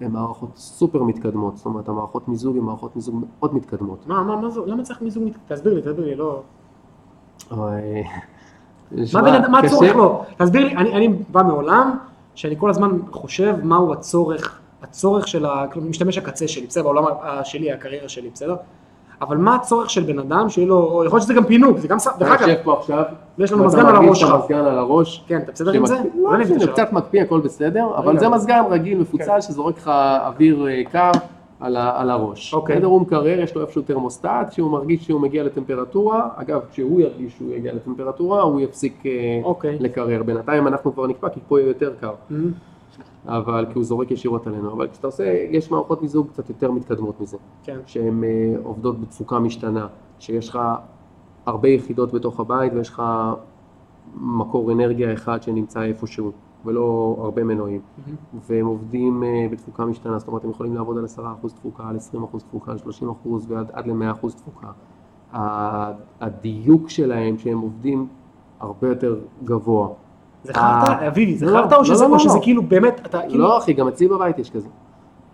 הן מערכות סופר מתקדמות, זאת אומרת המערכות מיזוג הן מערכות מיזוג מאוד מתקדמות. מה, מה, מה זה, למה צריך מיזוג? מת- תסביר לי, תסביר לי, לא... מה בן אדם, מה הצורך לו? תסביר לי, אני, אני בא מעולם שאני כל הזמן חושב מהו הצורך, הצורך של ה- כלומר, משתמש הקצה שלי, בסדר, בעולם שלי, הקריירה שלי, בסדר? אבל מה הצורך של בן אדם שיהיה לו, או יכול להיות שזה גם פינוק, זה גם, ס- דרך אתה אגב, יושב פה עכשיו, יש לנו מזגן על מרגיש הראש את שלך. המזגן על הראש, כן, אתה בסדר עם זה? לא אני מבין את משנה, השאלה. קצת מקפיא, הכל בסדר, אבל. זה מזגן רגיל כן. מפוצל שזורק לך אוויר אה, קר על הראש. אוקיי. בסדר, הוא מקרר, יש לו איפשהו תרמוסטט, כשהוא מרגיש שהוא מגיע לטמפרטורה, אגב, כשהוא ירגיש שהוא יגיע לטמפרטורה, הוא יפסיק אה, אוקיי. לקרר. בינתיים אנחנו כבר נקפא, כי פה יהיה יותר קר, Mhm. אבל כי הוא זורק ישירות עלינו. אבל כשאתה עושה, יש מערכות מיזוג קצת יותר מתקדמות מזה. כן, שהן אה, עובדות בתפוקה משתנה, שיש לך הרבה יחידות בתוך הבית ויש לך מקור אנרגיה אחד שנמצא איפשהו, ולא הרבה מנועים, Mhm. והם עובדים אה, בתפוקה משתנה, זאת אומרת הם יכולים לעבוד על 10% תפוקה, על 20% תפוקה, על 30% ועד עד ל-100% תפוקה. הדיוק שלהם שהם עובדים הרבה יותר גבוה. חרטא, אה, אביבי, לא, חרטא או לא, שזה לא. שזה כאילו באמת, אתה כאילו... לא אחי, גם אצלי בבית יש כזה.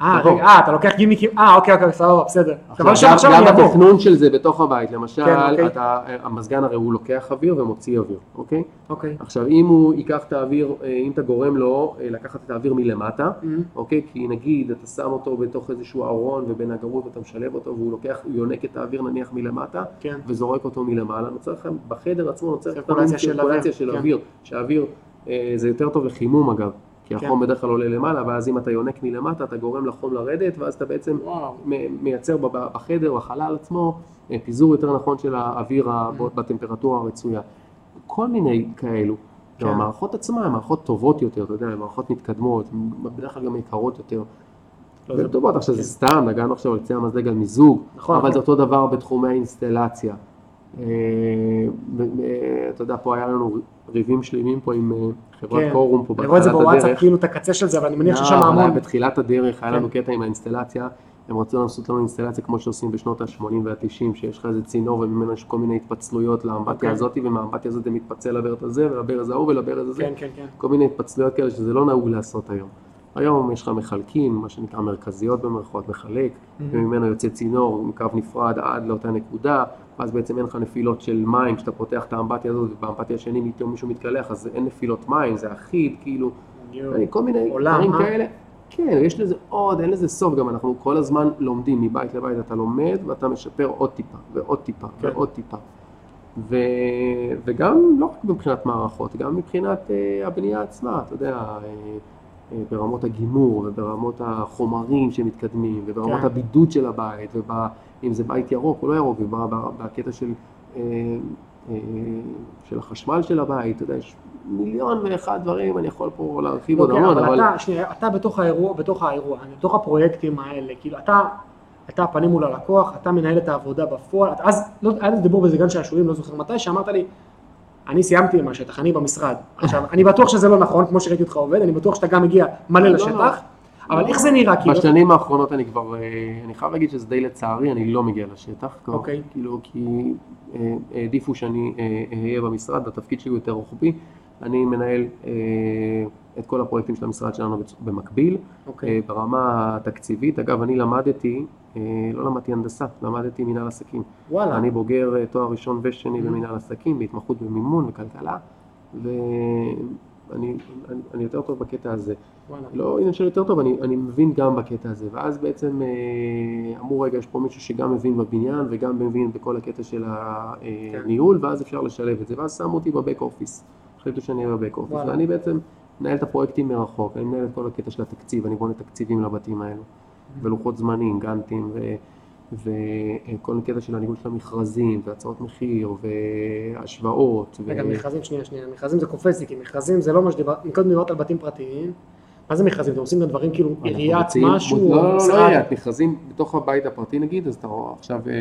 אה, נכון. אה, אתה לוקח גימיקים, אה, אוקיי, אוקיי, סבבה, בסדר. עכשיו, גם. התכנון של זה בתוך הבית, למשל, כן, אוקיי. אתה, המזגן הרי הוא לוקח אוויר ומוציא אוויר, אוקיי? אוקיי. עכשיו, אם הוא ייקח את האוויר, אה, אם אתה גורם לו אה, לקחת את האוויר מלמטה, Mhm. אוקיי? כי נגיד אתה שם אותו בתוך איזשהו ארון ובין הגרות ואתה משלב אותו והוא לוקח, הוא יונק את האוויר נניח מלמטה כן. וזורק אותו מלמעלה, נוצר לך בחדר עצמו נוצר לך צירקולציה של אוויר, כן. אוויר, שהאוויר אה, זה יותר טוב לחימום אגב, כי כן. החום בדרך כלל עולה למעלה ואז אם אתה יונק מלמטה אתה גורם לחום לרדת ואז אתה בעצם וואו. מייצר בחדר, בחלל עצמו, אה, פיזור יותר נכון של האוויר Mm-hmm. בטמפרטורה הרצויה. כל מיני כאלו. כן. גם המערכות עצמן הן מערכות טובות יותר, אתה יודע, הן מערכות מתקדמות, בדרך כלל גם יקרות יותר. לא, והן טובות, עכשיו כן. זה סתם, נגענו עכשיו על קצה המזלג על מיזוג, נכון, אבל נכון. זה אותו דבר בתחומי האינסטלציה. אה, אתה יודע, פה היה לנו ריבים שלמים פה עם אה, חברת כן. קורום פה אני רואה את זה בוואטסאפ, הדרך. כאילו את הקצה של זה, אבל אני מניח שיש שם אבל היה המון. בתחילת הדרך היה כן. לנו קטע עם האינסטלציה, הם רצו לעשות לנו אינסטלציה כמו שעושים בשנות ה-80 וה-90, שיש לך איזה צינור וממנו יש כל מיני התפצלויות לאמבטיה אוקיי. הזאת, ומהאמבטיה הזאת זה מתפצל לברז הזה ולברז ההוא ולברז הזה, כן. כל מיני התפצלויות כאלה שזה לא נהוג לעשות היום. היום יש לך מחלקים, מה שנקרא מרכזיות במרכאות, מחלק, וממנו יוצא צינור עם קו נפרד עד לאותה נקודה, ואז בעצם אין לך נפילות של מים, כשאתה פותח את האמבטיה הזאת ובאמבטיה השני פתאום מישהו מתקלח, אז אין נפילות מים, זה אחיד, כאילו. כל מיני דברים אה? כאלה. כן, יש לזה עוד, אין לזה סוף, גם אנחנו כל הזמן לומדים מבית לבית, אתה לומד ואתה משפר עוד טיפה, ועוד טיפה, כן. ועוד טיפה. ו... וגם לא רק מבחינת מערכות, גם מבחינת אה, הבנייה עצמה, אתה יודע, אה, אה, ברמות הגימור וברמות החומרים שמתקדמים וברמות כן. הבידוד של הבית, ואם זה בית ירוק או לא ירוק, ובקטע של, אה, אה, של החשמל של הבית, אתה יודע, יש מיליון ואחד דברים, אני יכול פה להרחיב עוד אוקיי, המון, אבל. אתה, שנייה, אתה בתוך האירוע, בתוך האירוע, בתוך הפרויקטים האלה, כאילו אתה, אתה הפנים מול הלקוח, אתה מנהל את העבודה בפועל, אז לא, היה דיבור באיזה גן שעשועים, לא זוכר מתי, שאמרת לי, אני סיימתי עם השטח, אני במשרד. עכשיו, אני בטוח שזה לא נכון, כמו שראיתי אותך עובד, אני בטוח שאתה גם מגיע מלא לא, לשטח, אבל. איך זה נראה, כאילו, בשנים האחרונות אני כבר, אה, אני חייב להגיד שזה די לצערי, אני לא מגיע לשטח. אוקיי. כאילו, כי אה, העדיפו שאני אה, אהיה במשרד, התפקיד שלי הוא יותר רוחבי. אני מנהל את כל הפרויקטים של המשרד שלנו במקביל. אוקיי, ברמה התקציבית, אגב, אני למדתי, לא למדתי הנדסה, למדתי מנהל עסקים. וואלה, אני בוגר תואר ראשון ושני. במנהל עסקים, בהתמחות במימון וכלכלה, אני, אני יותר טוב בקטע הזה. וואלה, לא עניין של יותר טוב, אני, אני מבין גם בקטע הזה, ואז בעצם אה, אמרו רגע, יש פה מישהו שגם מבין בבניין וגם מבין בכל הקטע של הניהול, ואז אפשר לשלב את זה, ואז שמו אותי בבק אופיס, החליטו שאני אהיה בבק אופיס. ואני בעצם מנהל את הפרויקטים מרחוק, אני מנהל את כל הקטע של התקציב, אני בונה תקציבים לבתים האלו, ולוחות זמנים, גאנטים, ו... וכל הקטע של הניהול של המכרזים, והצעות מחיר, והשוואות, רגע, ו... מכרזים, שנייה, שנייה, מכרזים זה קופץ לי, כי מכרזים זה לא מה שדיברת, קודם דיברת על בתים פרטיים, מה זה מכרזים? אתם עושים גם דברים כאילו עיריית משהו, לא, לא, לא, לא משרד? עיריית, מכרזים בתוך הבית הפרטי נגיד, אז אתה עכשיו אה,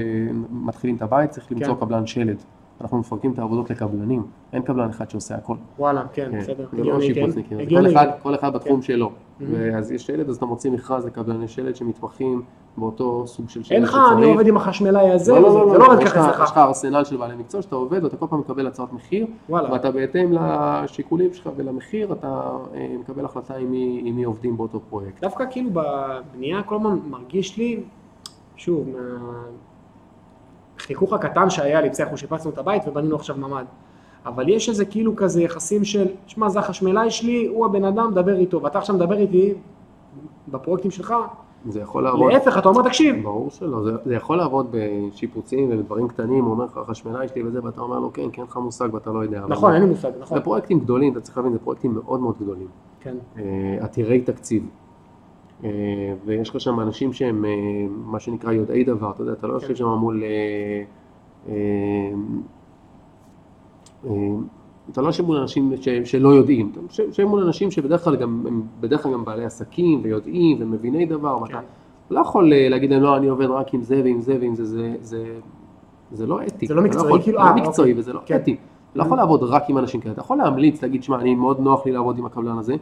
מתחילים את הבית, צריך למצוא כן. קבלן שלד. אנחנו מפרקים את העבודות לקבלנים, אין קבלן אחד שעושה הכל. וואלה, כן, כן, בסדר. זה לא כן. שיפוצניקים, זה כל. אחד, כל אחד בתחום כן. שלו. Mhm. ואז יש שלד, אז אתה מוציא מכרז לקבלני שלד שמתמחים באותו סוג של שלד אין לך, אני עובד עם החשמלאי הזה, לא, לא, וזה- לא, זה לא עובד ככה לך- יש לך אצלך. ארסנל של בעלי מקצוע שאתה עובד ואתה כל פעם מקבל הצעות מחיר. ואתה בהתאם לשיקולים שלך ולמחיר אתה אה, מקבל החלטה עם מי עובדים באותו פרויקט. דווקא כאילו בבנייה כל הזמן מרגיש לי, שוב, מהחיכוך הקטן שהיה לי, בסדר, אנחנו שיפצנו את הבית ובנינו עכשיו ממ"ד. אבל יש איזה כאילו כזה יחסים של, שמע, זה החשמלאי שלי, הוא הבן אדם, דבר איתו, ואתה עכשיו מדבר איתי בפרויקטים שלך, זה יכול לעבוד, להפך, אתה אומר, תקשיב, ברור שלא, זה, זה יכול לעבוד בשיפוצים ובדברים קטנים, הוא אומר לך החשמלאי שלי וזה ואתה אומר לו כן, כי אין לך מושג ואתה לא יודע. נכון, אין לי מושג, נכון, זה פרויקטים גדולים, אתה צריך להבין, זה פרויקטים מאוד מאוד גדולים. כן, אה, עתירי תקציב. אה, ויש לך שם אנשים שהם אה, מה שנקרא יודעי דבר, אתה יודע, אתה לא יושב כן. שם מול... אה, אתה לא יושב מול אנשים ש, שלא יודעים, אתה יושב- יושב מול אנשים שבדרך כלל גם, הם בדרך כלל גם בעלי עסקים ויודעים ומביני דבר, כן. ואתה לא יכול להגיד להם לא, אני עובד רק עם זה ועם זה ועם זה, זה, זה, זה לא אתי. זה לא אתה מקצועי, יכול- כאילו, זה אה, לא מקצועי אוקיי. וזה לא כן. אתי. אתה לא יכול לעבוד רק עם אנשים כאלה, אתה יכול להמליץ, להגיד, שמע, אני מאוד נוח לי לעבוד עם הקבלן הזה,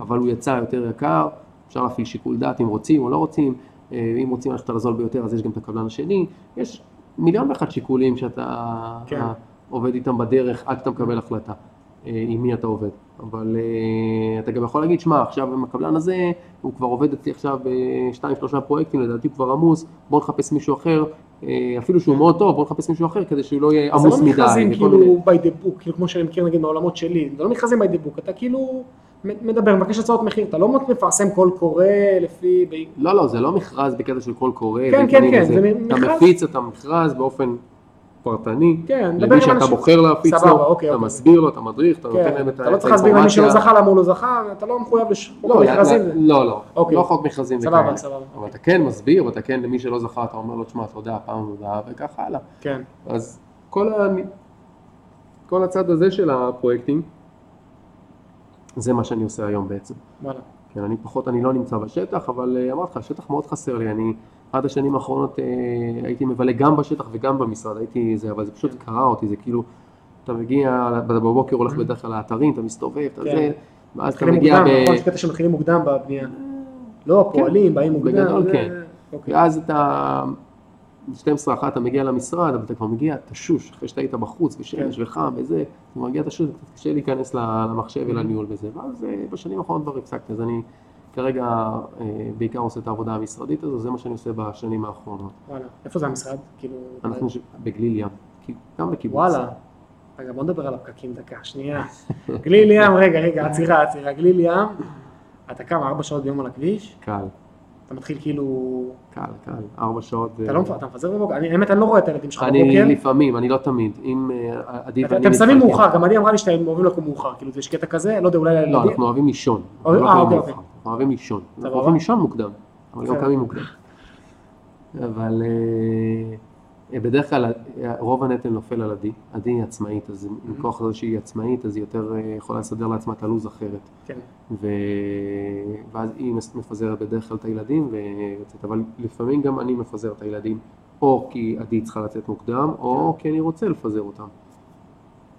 אבל הוא יצא יותר יקר, אפשר להפעיל שיקול דעת אם רוצים או לא רוצים, אה, אם רוצים ללכת על הזול ביותר אז יש גם את הקבלן השני, יש מיליון ואחד שיקולים שאתה כן. עובד איתם בדרך עד שאתה מקבל החלטה אה, עם מי אתה עובד, אבל אה, אתה גם יכול להגיד, שמע, עכשיו עם הקבלן הזה, הוא כבר עובד אצלי עכשיו בשתיים שלושה פרויקטים, לדעתי הוא כבר עמוס, בוא נחפש מישהו אחר, אפילו שהוא מאוד טוב, בוא נחפש מישהו אחר כדי שהוא לא יהיה זה עמוס לא מדי. מכרזים וכל מיני- כאילו by the book, כאילו כמו שאני מכיר נגיד מהעולמות שלי, זה לא מכרזים by the book, אתה כאילו מדבר, מבקש הצעות מחיר, אתה לא מפרסם קול קורא לפי, לא, לא, זה לא מכרז בקטע של קול קורא. כן, כן, וזה. זה אתה מכרז- מפיץ את המכרז באופן פרטני, כן, מדבר למי עם שאתה אנשים. בוחר להפיץ סבבה, לו, אוקיי, אתה אוקיי. מסביר לו, אתה מדריך, אתה נותן כן, להם את אתה לא צריך להסביר למי שלא האינפורמציה. זכה למה הוא לא זכה, אתה לא מחויב לחוק לא, המכרזים. לא, לא, אוקיי. לא חוק מכרזים סבבה, וכאלה. סבבה. אבל אתה כן מסביר, ואתה כן למי שלא זכה, אתה אומר לו, תשמע, תודה, פעם הבאה, וכך הלאה. כן, אז כל, ה... כל הצד הזה של הפרויקטים, זה מה שאני עושה היום בעצם. וואלה. כן, אני פחות, אני לא נמצא בשטח, אבל אה, אמרתי לך, השטח מאוד חסר לי, אני עד השנים האחרונות אה, הייתי מבלה גם בשטח וגם במשרד, הייתי זה, אבל זה פשוט קרע אותי, זה כאילו, אתה מגיע, בבוקר הולך בדרך כלל לאתרים, אתה מסתובב, אתה כן. זה, ואז אתה מגיע, ב... נכון, יש קטע שמתחילים מוקדם בבנייה. לא, כן. פועלים, באים מוקדם. בגדול, זה- כן. אוקיי. ואז אתה, 12 אחת אתה מגיע למשרד, אבל אתה כבר מגיע תשוש, אחרי שאתה היית בחוץ, ושמש כן. וחם וזה, אתה מגיע תשוש, קצת קשה להיכנס למחשב Mm-hmm. ולניהול וזה, ואז אה, בשנים האחרונות כבר הפסקתי, אז אני כרגע אה, בעיקר עושה את העבודה המשרדית הזו, זה מה שאני עושה בשנים האחרונות. וואלה. איפה זה המשרד? כאילו... אנחנו ש- בגליל ים, גם בקיבוץ. וואלה. רגע, בוא נדבר על הפקקים דקה, שנייה. גליל ים, רגע, רגע, עצירה, עצירה. גליל ים, אתה קם ארבע שעות ביום על הכביש, קל, אתה מתחיל כאילו... קל, קל, ארבע שעות. אתה לא אתה מפזר בבוקר? אני- האמת, אני לא רואה את הילדים שלך אני בבוקר. לפעמים, אני לא תמיד, אם אה, עדי ואני אתם שמים. מאוחר, גם עדי אמרה לי שאתם אוהבים לקום מאוחר, כאילו יש קטע כזה, לא יודע, אולי לא. אנחנו אוהבים לישון. אה, לא אה, אוקיי, אוקיי. אנחנו אוהבים לישון. אנחנו. אוהבים לישון מוקדם, אבל גם בסדר. קמים מוקדם. אבל אה, בדרך כלל רוב הנטל נופל על עדי. עדי היא עצמאית, אז Mm-hmm. מכוח זה שהיא עצמאית, אז היא יותר אה, יכולה לסדר לעצמה את הלו"ז אחרת. כן, ו... ואז היא מפזרת בדרך כלל את הילדים ויוצאת, אבל לפעמים גם אני מפזר את הילדים, או כי עדי צריכה לצאת מוקדם, או כן. כי אני רוצה לפזר אותם.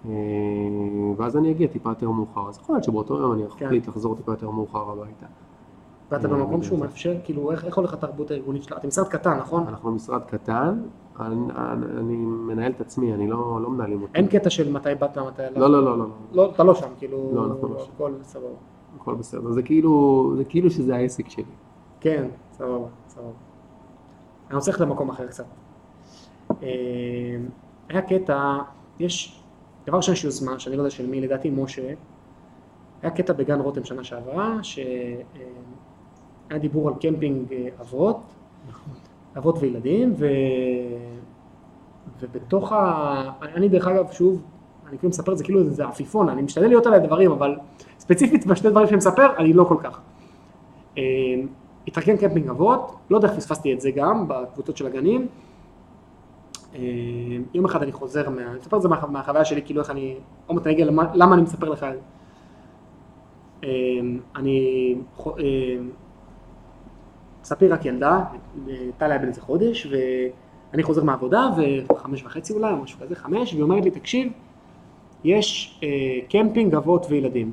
אה, ואז אני אגיע טיפה יותר מאוחר, אז יכול להיות שבאותו יום אני כן. אחליט לחזור טיפה יותר מאוחר הביתה. ואתה אה, במקום שהוא. מאפשר, כאילו, איך איך הולך התרבות הארגונית שלה? אתם משרד קטן, נכון? אנחנו משרד קטן, אני, מנהל את עצמי, אני לא, לא מנהלים אותי. אין קטע של מתי באת, מתי. לא, לא, לא, לא, לא, אתה לא שם, כאילו... לא, אנחנו לא שם. הכל סבבה. הכל בסדר, זה כאילו, זה כאילו שזה העסק שלי. כן, סבבה, סבבה. אני רוצה ללכת למקום אחר קצת. אה, היה קטע, יש, דבר ראשון יש יוזמה, שאני לא יודע של מי, לדעתי משה, היה קטע בגן רותם שנה שעברה, שהיה דיבור על קמפינג אה, אבות, אבות וילדים, ו... ובתוך ה... אני דרך אגב, שוב, אני כאילו מספר את זה כאילו זה עפיפון, אני משתדל להיות על הדברים, אבל ספציפית בשני דברים שאני מספר, אני לא כל כך. אה, התארגן קמפינג אבות, לא יודע איך פספסתי את זה גם בקבוצות של הגנים. אה, יום אחד אני חוזר, מה, אני מספר את זה מה, מהחוויה שלי, כאילו איך אני, אני אגיע למה, למה אני מספר לך. אה, אני, חו- אה, ספיר רק ילדה, אה, טליה בן איזה חודש, ואני אני חוזר מהעבודה, וחמש וחצי אולי, או משהו כזה, חמש, והיא אומרת לי, תקשיב, יש אה, קמפינג אבות וילדים.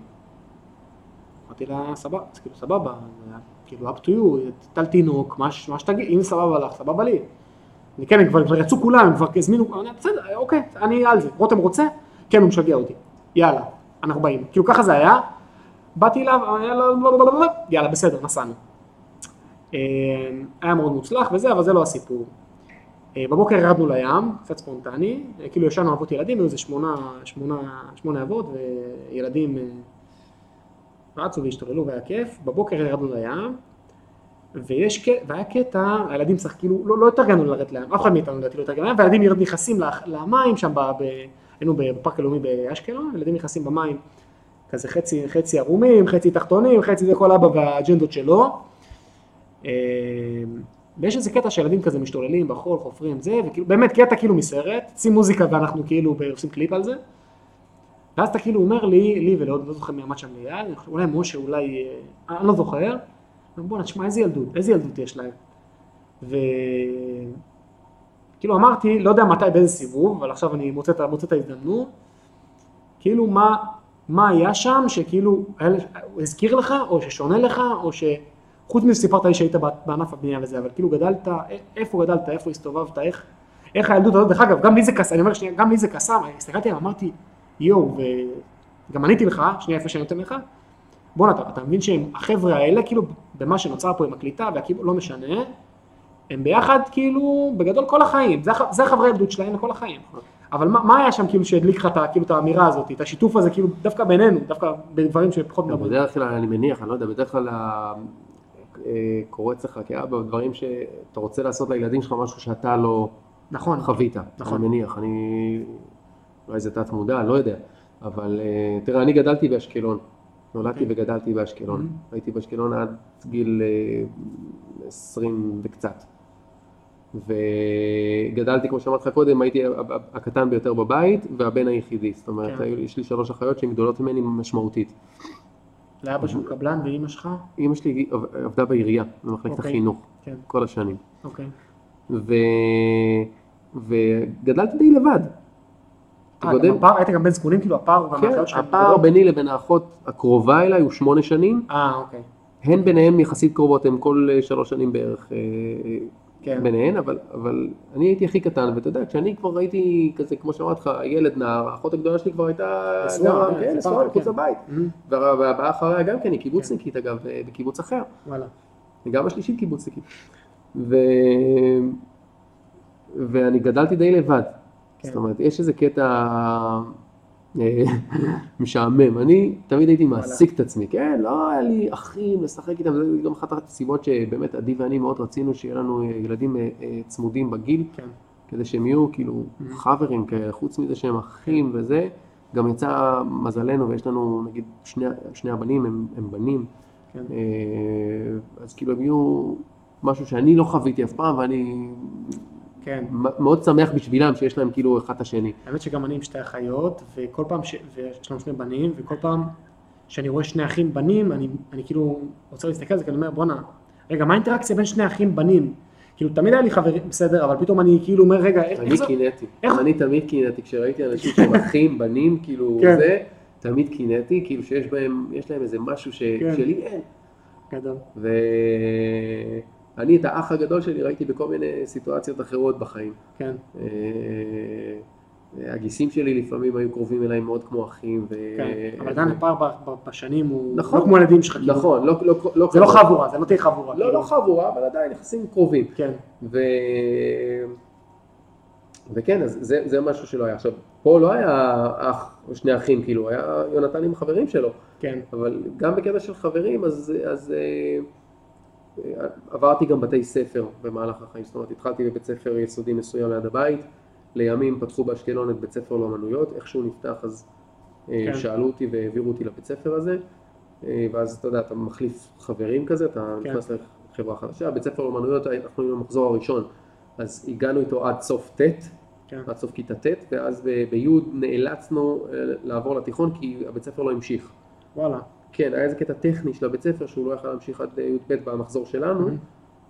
אמרתי לה, סבבה, אז כאילו סבבה, זה כאילו up to you, טל תינוק, מה שתגיד, אם סבבה לך, סבבה לי. אני כן, הם כבר, כבר יצאו כולם, הם כבר הזמינו, בסדר, אוקיי, אני על זה. רותם רוצה? כן, הוא משגע אותי. יאללה, אנחנו באים. כאילו ככה זה היה. באתי אליו, יאללה, יאללה, בסדר, נסענו. אה, היה מאוד מוצלח וזה, אבל זה לא הסיפור. אה, בבוקר ירדנו לים, קצת ספונטני, אה, כאילו ישנו אבות ילדים, היו איזה שמונה, שמונה, שמונה אבות וילדים רצו והשתוללו והיה כיף, בבוקר ירדנו לים, ויש, והיה קטע, הילדים שחק, כאילו, לא, לא התארגנו לרדת לים, אף אחד מאיתנו לדעתי לא התארגן לים, והילדים נכנסים למים שם, ב, ב, היינו בפארק הלאומי באשקלון, ילדים נכנסים במים, כזה חצי, חצי ערומים, חצי תחתונים, חצי זה כל אבא והאג'נדות שלו. אה, ויש איזה קטע שילדים כזה משתוללים בחול, חופרים זה, וכאילו, באמת קטע כאילו מסרט, שים מוזיקה ואנחנו כאילו עושים קליפ על זה. ואז אתה כאילו אומר לי, לי ולעוד, לא זוכר מי עמד שם ליד, אולי משה, אולי, אה, אני לא זוכר, בואנה, תשמע, איזה ילדות, איזה ילדות יש להם. וכאילו אמרתי, לא יודע מתי, באיזה סיבוב, אבל עכשיו אני מוצא, את ההזדמנות, כאילו מה, מה היה שם שכאילו, הוא הזכיר לך, או ששונה לך, או ש... חוץ מזה סיפרת לי שהיית בענף הבנייה וזה, אבל כאילו גדלת, איפה גדלת, איפה הסתובבת, איך, איך הילדות הזאת, דרך אגב, גם לי זה קסם, אני אומר שנייה, גם לי זה קסם, הסתכלתי עליו, אמרתי, יואו, וגם עניתי לך, שנייה איפה שאני נותן לך, בואנה, אתה, אתה מבין שהם, החבר'ה האלה, כאילו, במה שנוצר פה עם הקליטה, והכאילו, לא משנה, הם ביחד, כאילו, בגדול כל החיים, זה, זה החברי ילדות שלהם לכל החיים. אבל מה, מה היה שם כאילו שהדליק לך כאילו, את האמירה הזאת, את השיתוף הזה, כאילו, דווקא בינינו, דווקא בדברים שפחות מדברים. בדרך כלל, אני מניח, אני לא יודע, בדרך כלל קורץ לך כאבא, דברים שאתה רוצה לעשות לילדים שלך משהו שאתה לא נכון, חווית, נכון. אני מניח, אני, אולי זה תת מודע, לא יודע, אבל אה, תראה, אני גדלתי באשקלון, נולדתי אוקיי. וגדלתי באשקלון, Mhm. הייתי באשקלון עד גיל אה, 20 וקצת, וגדלתי, כמו שאמרתי לך קודם, הייתי הקטן ביותר בבית והבן היחידי, זאת אומרת, כן. היו לי- יש לי שלוש אחיות שהן גדולות ממני משמעותית. לאבא שהוא קבלן ואימא שלך? אימא שלי עבדה בעירייה, במחלקת אוקיי. החינוך, כן, כל השנים. אוקיי. ו... וגדלתי די לבד. אה, גודל? גם הפער, היית גם בן זקונים, כאילו הפער גם כן, מהאחיות שלך הפער? ביני לבין האחות הקרובה אליי הוא שמונה שנים, אה, אוקיי. הן ביניהן יחסית קרובות, הן כל אה, שלוש שנים בערך אה, כן. ביניהן, אבל, אבל אני הייתי הכי קטן, ואתה יודע, כשאני כבר הייתי כזה, כמו שאמרתי לך, ילד נער, האחות הגדולה שלי כבר הייתה... נשואה, כן, כן, נשואה מחוץ כן. לבית. וה- והבאה אחריה גם כן, היא קיבוצניקית אגב, אה, בקיבוץ אחר. וואלה. וגם השלישית קיבוצניקית. ו... ואני גדלתי די לבד. כן. זאת אומרת, יש איזה קטע משעמם. אני תמיד הייתי מעסיק את עצמי, כן? לא היה לי אחים לשחק איתם, זה גם אחת הסיבות שבאמת עדי ואני מאוד רצינו שיהיה לנו אה, ילדים אה, אה, צמודים בגיל, כן. כדי שהם יהיו כאילו Mhm. חברים כאלה, חוץ מזה שהם אחים וזה. גם יצא מזלנו ויש לנו נגיד שני, שני הבנים הם, הם בנים, כן. אה, אז כאילו הם יהיו משהו שאני לא חוויתי אף פעם ואני כן. מאוד שמח בשבילם שיש להם כאילו אחד את השני. האמת שגם אני עם שתי אחיות, וכל פעם, ש... ויש לנו שני בנים, וכל פעם שאני רואה שני אחים בנים, אני, אני כאילו רוצה להסתכל על זה, כי אני אומר, בואנה, רגע, מה האינטראקציה בין שני אחים בנים? כאילו, תמיד היה לי חברים, בסדר, אבל פתאום אני כאילו אומר, רגע, איך אני זה... קינאתי, איך- אני תמיד קינאתי, כשראיתי אנשים שהם אחים, בנים, כאילו כן. זה, תמיד קינאתי, כאילו שיש בהם, יש להם איזה משהו ש- כן. שלי אין. גדול. ואני את האח הגדול שלי ראיתי בכל מיני סיטואציות אחרות בחיים. כן, אה, הגיסים שלי לפעמים היו קרובים אליי מאוד כמו אחים. ו... כן. אבל עדיין הפער בשנים הוא נכון. לא כמו ילדים שלך, כאילו. נכון, לא, לא, לא, זה לא. חבורה, זה לא תהיה חבורה. לא, כאילו. לא חבורה, אבל עדיין יחסים קרובים. כן, ו... וכן, אז זה, זה משהו שלא היה. עכשיו, פה לא היה אח או שני אחים, כאילו, היה יונתן עם החברים שלו, כן, אבל גם בקטע של חברים, אז, אז אה, עברתי גם בתי ספר במהלך החיים, זאת אומרת, התחלתי בבית ספר יסודי מסוים ליד הבית, לימים פתחו באשקלון את בית ספר לאומנויות, איך שהוא נפתח אז אה, כן. שאלו אותי והעבירו אותי לבית ספר הזה, אה, ואז אתה יודע, אתה מחליף חברים כזה, אתה כן. נכנס לחברה חדשה, בית ספר לאומנויות, אנחנו היינו במחזור הראשון, אז הגענו איתו עד סוף ט', כן, עד סוף כיתה ט', ואז בי' נאלצנו אה, לעבור לתיכון כי הבית ספר לא המשיך. וואלה. כן, היה איזה קטע טכני של הבית ספר שהוא לא יכל להמשיך עד אה, י"ב במחזור שלנו, Mhm.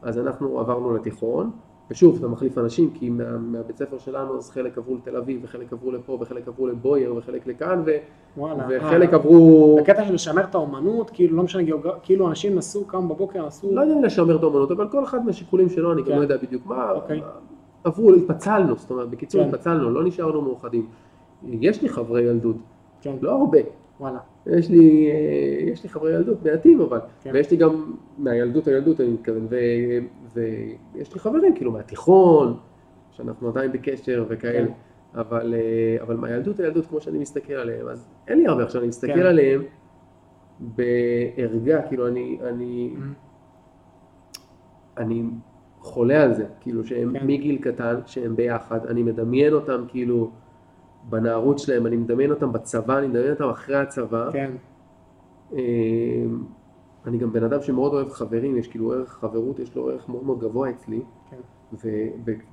אז אנחנו עברנו לתיכון, ושוב, אתה מחליף אנשים, כי מה, מהבית ספר שלנו אז חלק עברו לתל אביב, וחלק עברו לפה, וחלק עברו לבויאר, וחלק לכאן, ו, וואלה. וחלק אה, עברו, הקטע של לשמר את האומנות, כאילו לא משנה גיאוגרפיה, כאילו אנשים נסעו, קמו בבוקר, נסעו, לא יודע אם לשמר את האומנות, אבל כל אחד מהשיקולים שלו, אני גם כן. לא יודע בדיוק מה, אוקיי. עברו, התפצלנו, זאת אומרת, בקיצור כן. התפצלנו, לא נשארנו מאוחדים. יש לי חברי ילדות, כן, לא הרבה, וואלה, יש לי, יש לי חברי ילדות, מעטים אבל, כן. ויש לי גם מהילדות הילדות אני מתכוון, ו, ויש לי חברים כאילו מהתיכון, שאנחנו עדיין בקשר וכאלה, כן. אבל, אה, אבל מהילדות הילדות כמו שאני מסתכל עליהם, אז אין לי הרבה עכשיו, אני מסתכל כן. עליהם בערגה, כאילו אני, אני, אני חולה על זה, כאילו שהם כן. מגיל קטן, שהם ביחד, אני מדמיין אותם כאילו בנערות שלהם, אני מדמיין אותם בצבא, אני מדמיין אותם אחרי הצבא. כן, אמ, אני גם בן אדם שמאוד אוהב חברים, יש כאילו ערך חברות, יש לו ערך מאוד מאוד גבוה אצלי, כן,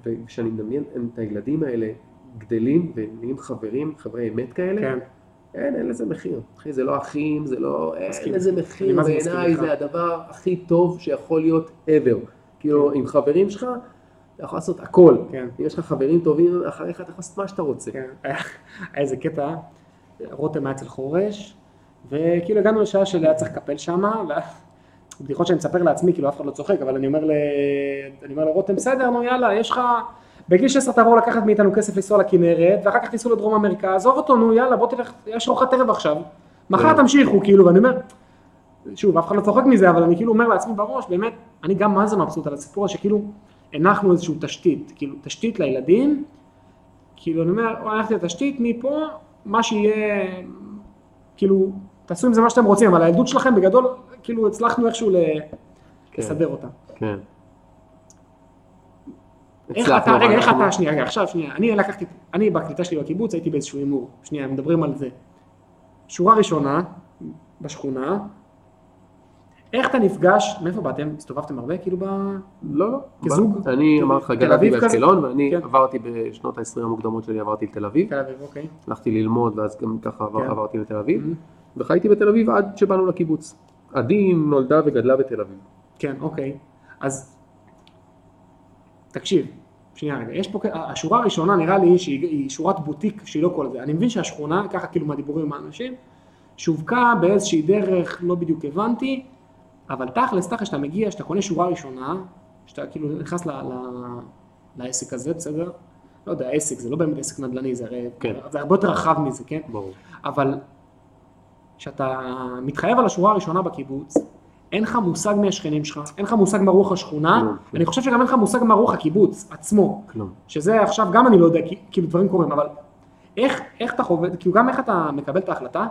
וכשאני מדמיין את הילדים האלה גדלים ונהיים חברים, חברי אמת כאלה, כן, אין, אין לזה מחיר. אחי, זה לא אחים, זה לא... מסכים. אין לזה מחיר, בעיניי. זה הדבר הכי טוב שיכול להיות ever. כאילו, עם חברים שלך, אתה יכול לעשות הכל. כן. אם יש לך חברים טובים אחריך, אתה יכול לעשות מה שאתה רוצה. כן, היה היה איזה קטע, רותם היה אצל חורש, וכאילו הגענו לשעה שהיה צריך לקפל שמה, בדיחות שאני מספר לעצמי, כאילו אף אחד לא צוחק, אבל אני אומר, ל... אני אומר לרותם, בסדר, נו יאללה, יש לך, בגיל 16 תעבור לקחת מאיתנו כסף לנסוע לכנרת, ואחר כך תיסעו לדרום אמריקה, עזוב אותו, נו יאללה, בוא תלך, יש ארוחת ערב עכשיו, מחר כן. תמשיכו, כאילו, ואני אומר, שוב, אף אחד לא צוחק מזה, אבל אני כאילו אומר לעצמי בראש, באמת, אני גם מה זה מבסוט על הסיפור הזה, שכאילו, הנחנו איזושהי תשתית, כאילו, תשתית לילדים, כאילו, אני אומר, הלכתי לתשתית, מפה, מה שיהיה, כאילו, תעשו עם זה מה שאתם רוצים, אבל הילדות שלכם בגדול, כאילו, הצלחנו איכשהו ל- כן. לסדר אותה. כן. איך אתה, רגע, איך אתה, שנייה, רגע, עכשיו, שנייה, אני לקחתי, אני בקליטה שלי בקיבוץ הייתי באיזשהו הימור, שנייה, מדברים על זה. שורה ראשונה, בשכונה, איך אתה נפגש, מאיפה באתם? הסתובבתם הרבה, כאילו, ב... לא, לא. כזוג? אני תל- אמר לך, גדלתי? באשקלון, ואני כן. עברתי בשנות ה-20 המוקדמות שלי, עברתי לתל אביב. תל אביב, אוקיי. הלכתי ללמוד, ואז גם ככה כן. עברתי לתל אביב. וחייתי בתל אביב עד שבאנו לקיבוץ. עדי נולדה וגדלה בתל אביב. כן, אוקיי. אז תקשיב, שנייה רגע, יש פה, השורה הראשונה נראה לי שהיא היא שורת בוטיק שהיא לא כל זה. אני מבין שהשכונה, ככה כאילו מהדיבורים עם האנשים, שווקה באיזושהי דרך, לא בדיוק הבנתי, אבל תכלס, תכלס, שאתה מגיע, שאתה קונה שורה ראשונה, שאתה כאילו נכנס ל, ל, לעסק הזה, בסדר? לא יודע, עסק, זה לא באמת עסק נדל"ני, זה הרי, כן. זה הרבה יותר רחב מזה, כן? ברור. אבל כשאתה מתחייב על השורה הראשונה בקיבוץ, אין לך מושג מי השכנים שלך, אין לך מושג מה רוח השכונה, כלום. אני חושב שגם אין לך מושג מה רוח הקיבוץ עצמו, כלום. שזה עכשיו גם אני לא יודע, כאילו דברים קורים, אבל איך, איך אתה חווה, כאילו גם איך אתה מקבל את ההחלטה,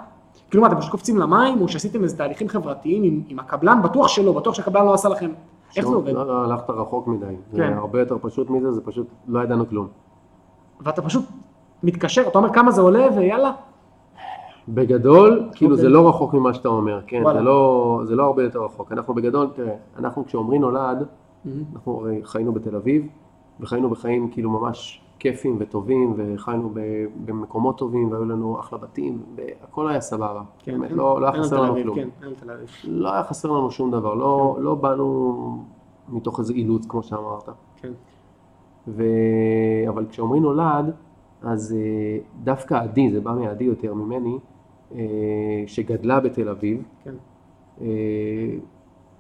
כאילו מה, אתם פשוט קופצים למים, או שעשיתם איזה תהליכים חברתיים עם, עם הקבלן, בטוח שלא, בטוח שהקבלן לא עשה לכם, איך זה עובד? לא, לא, הלכת רחוק מדי. זה כן. הרבה יותר פשוט מזה, זה פשוט לא ידענו כלום. ואתה פשוט מתקשר, אתה אומר כמה זה עולה, ויאללה, בגדול, כאילו אוקיי. זה לא רחוק ממה שאתה אומר, כן, וואלה. זה לא, זה לא הרבה יותר רחוק. אנחנו בגדול, תראה, אנחנו כשעמרי נולד, אנחנו הרי חיינו בתל אביב, וחיינו בחיים כאילו ממש כיפים וטובים, וחיינו במקומות טובים, והיו לנו אחלה בתים, והכל היה סבבה. כן, באמת, אין- לא, לא היה חסר לנו כלום. כן, אין תל אביב, לא היה חסר לנו שום דבר, לא, לא באנו מתוך איזה אילוץ, כמו שאמרת. כן, ו... אבל כשעמרי נולד, אז אה, דווקא עדי, זה בא מעדי יותר ממני, אה, שגדלה בתל אביב, כן, אה,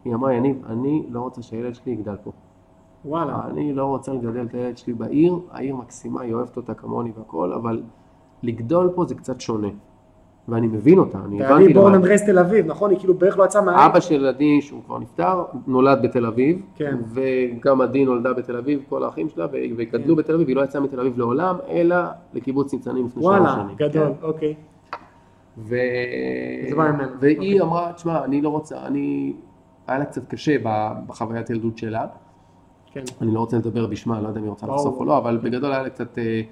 היא אמרה, יניב, אני לא רוצה שהילד שלי יגדל פה. וואלה, אני לא רוצה לגדל את הילד שלי בעיר, העיר מקסימה, היא אוהבת אותה כמוני והכל, אבל לגדול פה זה קצת שונה. ואני מבין אותה, אני הבנתי ואני בורן למה. אנדרס תל אביב, נכון? היא כאילו בערך לא יצאה מהעיר. אבא של עדי, שהוא כבר נפטר, נולד בתל אביב, כן. וגם עדי נולדה בתל אביב, כל האחים שלה, וגדלו כן. בתל אביב, היא לא יצאה מתל אביב לעולם, אלא לקיבוץ ניצנים לפני שלוש וואלה, שנים. גדול, כן. אוקיי. ו... והיא אוקיי. אמרה, תשמע, אני לא רוצה, אני... היה לה קצת קשה בחוויית ילדות שלה, כן, אני לא רוצה לדבר בשמה, לא יודע אם היא רוצה. לחשוף או לא, אבל בגדול היה לה קצת אה,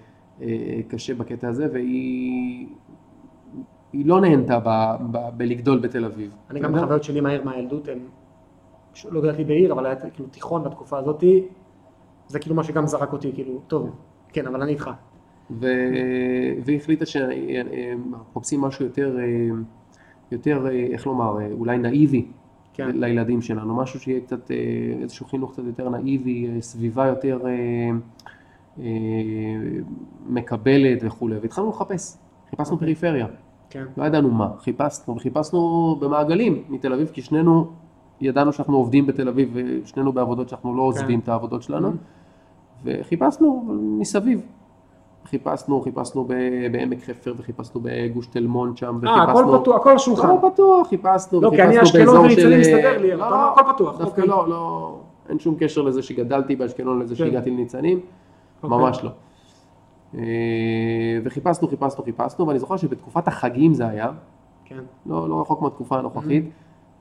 אה, קשה בקטע הזה, והיא היא לא נהנתה ב- ב- בלגדול בתל אביב. אני גם? בחוויות שלי מהעיר מהילדות, הם... לא גדלתי בעיר, אבל היה כאילו תיכון בתקופה הזאתי, זה כאילו מה שגם זרק אותי, כאילו, טוב, כן, אבל אני איתך. ו... והיא החליטה שאנחנו מחפשים משהו יותר, אה, יותר, אה, איך לומר, אה, אולי נאיבי, כן. לילדים שלנו, משהו שיהיה קצת, אה, איזשהו חינוך קצת יותר נאיבי, אה, סביבה יותר אה, אה, מקבלת וכולי, והתחלנו לחפש, חיפשנו אוקיי. פריפריה, כן, לא ידענו מה, חיפשנו, וחיפשנו במעגלים מתל אביב, כי שנינו ידענו שאנחנו עובדים בתל אביב, ושנינו בעבודות שאנחנו לא עוזבים את העבודות שלנו, וחיפשנו מסביב. חיפשנו, חיפשנו בעמק חפר וחיפשנו בגוש תל מונד שם, אה, הכל פתוח, הכל על השולחן. הכל פתוח, חיפשנו, לא, כי אני וחיפשנו אשקלון וניצנים מסתדר לי, אבל אתה אומר, הכל פתוח, דווקא אוקיי. לא, לא, אין שום קשר לזה שגדלתי באשקלון לזה כן. שהגעתי לניצנים, אוקיי. ממש לא. אה, וחיפשנו, חיפשנו, חיפשנו, ואני זוכר שבתקופת החגים זה היה, כן, לא, לא רחוק מהתקופה הנוכחית,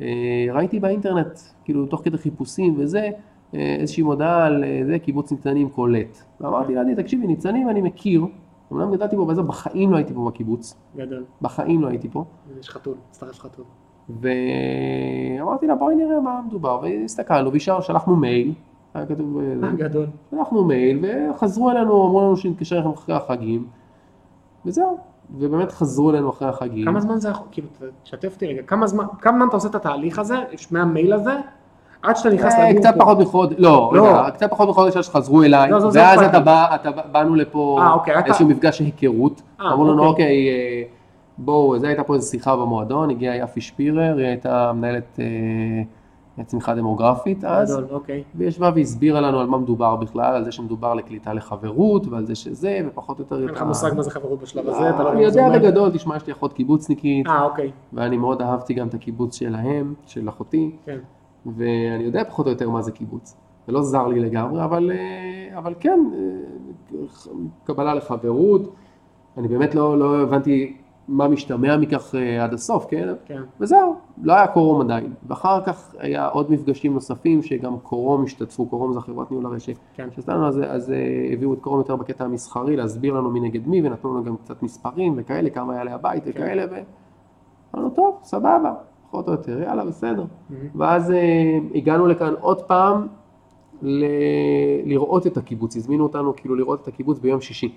אה, ראיתי באינטרנט, כאילו תוך כדי חיפושים וזה, אה, איזושהי מודעה על אה, זה, קיבוץ ניצנים קולט. ואמרתי לעדי, תקשיבי, ניצנים אני מכיר, אמנם גדלתי פה באזור, בחיים לא הייתי פה בקיבוץ, גדול. בחיים לא הייתי פה. יש חתול, מצטרף חתול. ואמרתי לה בואי נראה מה מדובר, והסתכלנו וישר שלחנו מייל, היה כתוב, אה, גדול. שלחנו מייל וחזרו אלינו, אמרו לנו שנתקשר אליכם אחרי החגים, וזהו, ובאמת חזרו אלינו אחרי החגים. כמה זמן זה יכול, כאילו, תשתף אותי רגע, כמה זמן, כמה זמן אתה עושה את התהליך הזה, מהמייל הזה, עד שאתה נכנס אה, לגור קצת פה. פחות מחודש, לא, לא. רגע, קצת פחות מחודש עד שחזרו אליי, לא, זה ואז אתה. בא, אתה בא- באנו לפה אה, אוקיי, איזשהו מפגש היכרות, אה, אמרו לנו אוקיי. אוקיי, בואו, זה הייתה פה איזו שיחה במועדון, הגיעה יפי שפירר, היא הייתה מנהלת צמיחה דמוגרפית אז, אוקיי. וישבה והסבירה לנו על מה מדובר בכלל, על זה שמדובר לקליטה לחברות, ועל זה שזה, ופחות או יותר... אין לך מושג מה זה חברות בשלב הזה, אתה לא אני יודע. בגדול, תשמע, יש לי אחות קיבוצניקית, ואני מאוד אהבתי גם את הקיבוץ שלהם, של אחותי, כן. ואני יודע פחות או יותר מה זה קיבוץ. זה לא זר לי לגמרי, אבל, אה, אבל כן, אה, קבלה לחברות, אני באמת לא, לא הבנתי מה משתמע מכך אה, עד הסוף, כן? כן. וזהו, לא היה קורום עדיין. ואחר כך היה עוד מפגשים נוספים שגם קורום השתתפו, קורום זה חברת ניהול הרשת. כן. שעשתה לנו, אז, אז הביאו את קורום יותר בקטע המסחרי, להסביר לנו מי נגד מי, ונתנו לנו גם קצת מספרים וכאלה, כמה היה לבית כן. וכאלה, ואמרנו, טוב, סבבה, פחות או יותר, יאללה, בסדר. מהמם. ואז אה, הגענו לכאן עוד פעם ל... לראות את הקיבוץ, הזמינו אותנו כאילו לראות את הקיבוץ ביום שישי.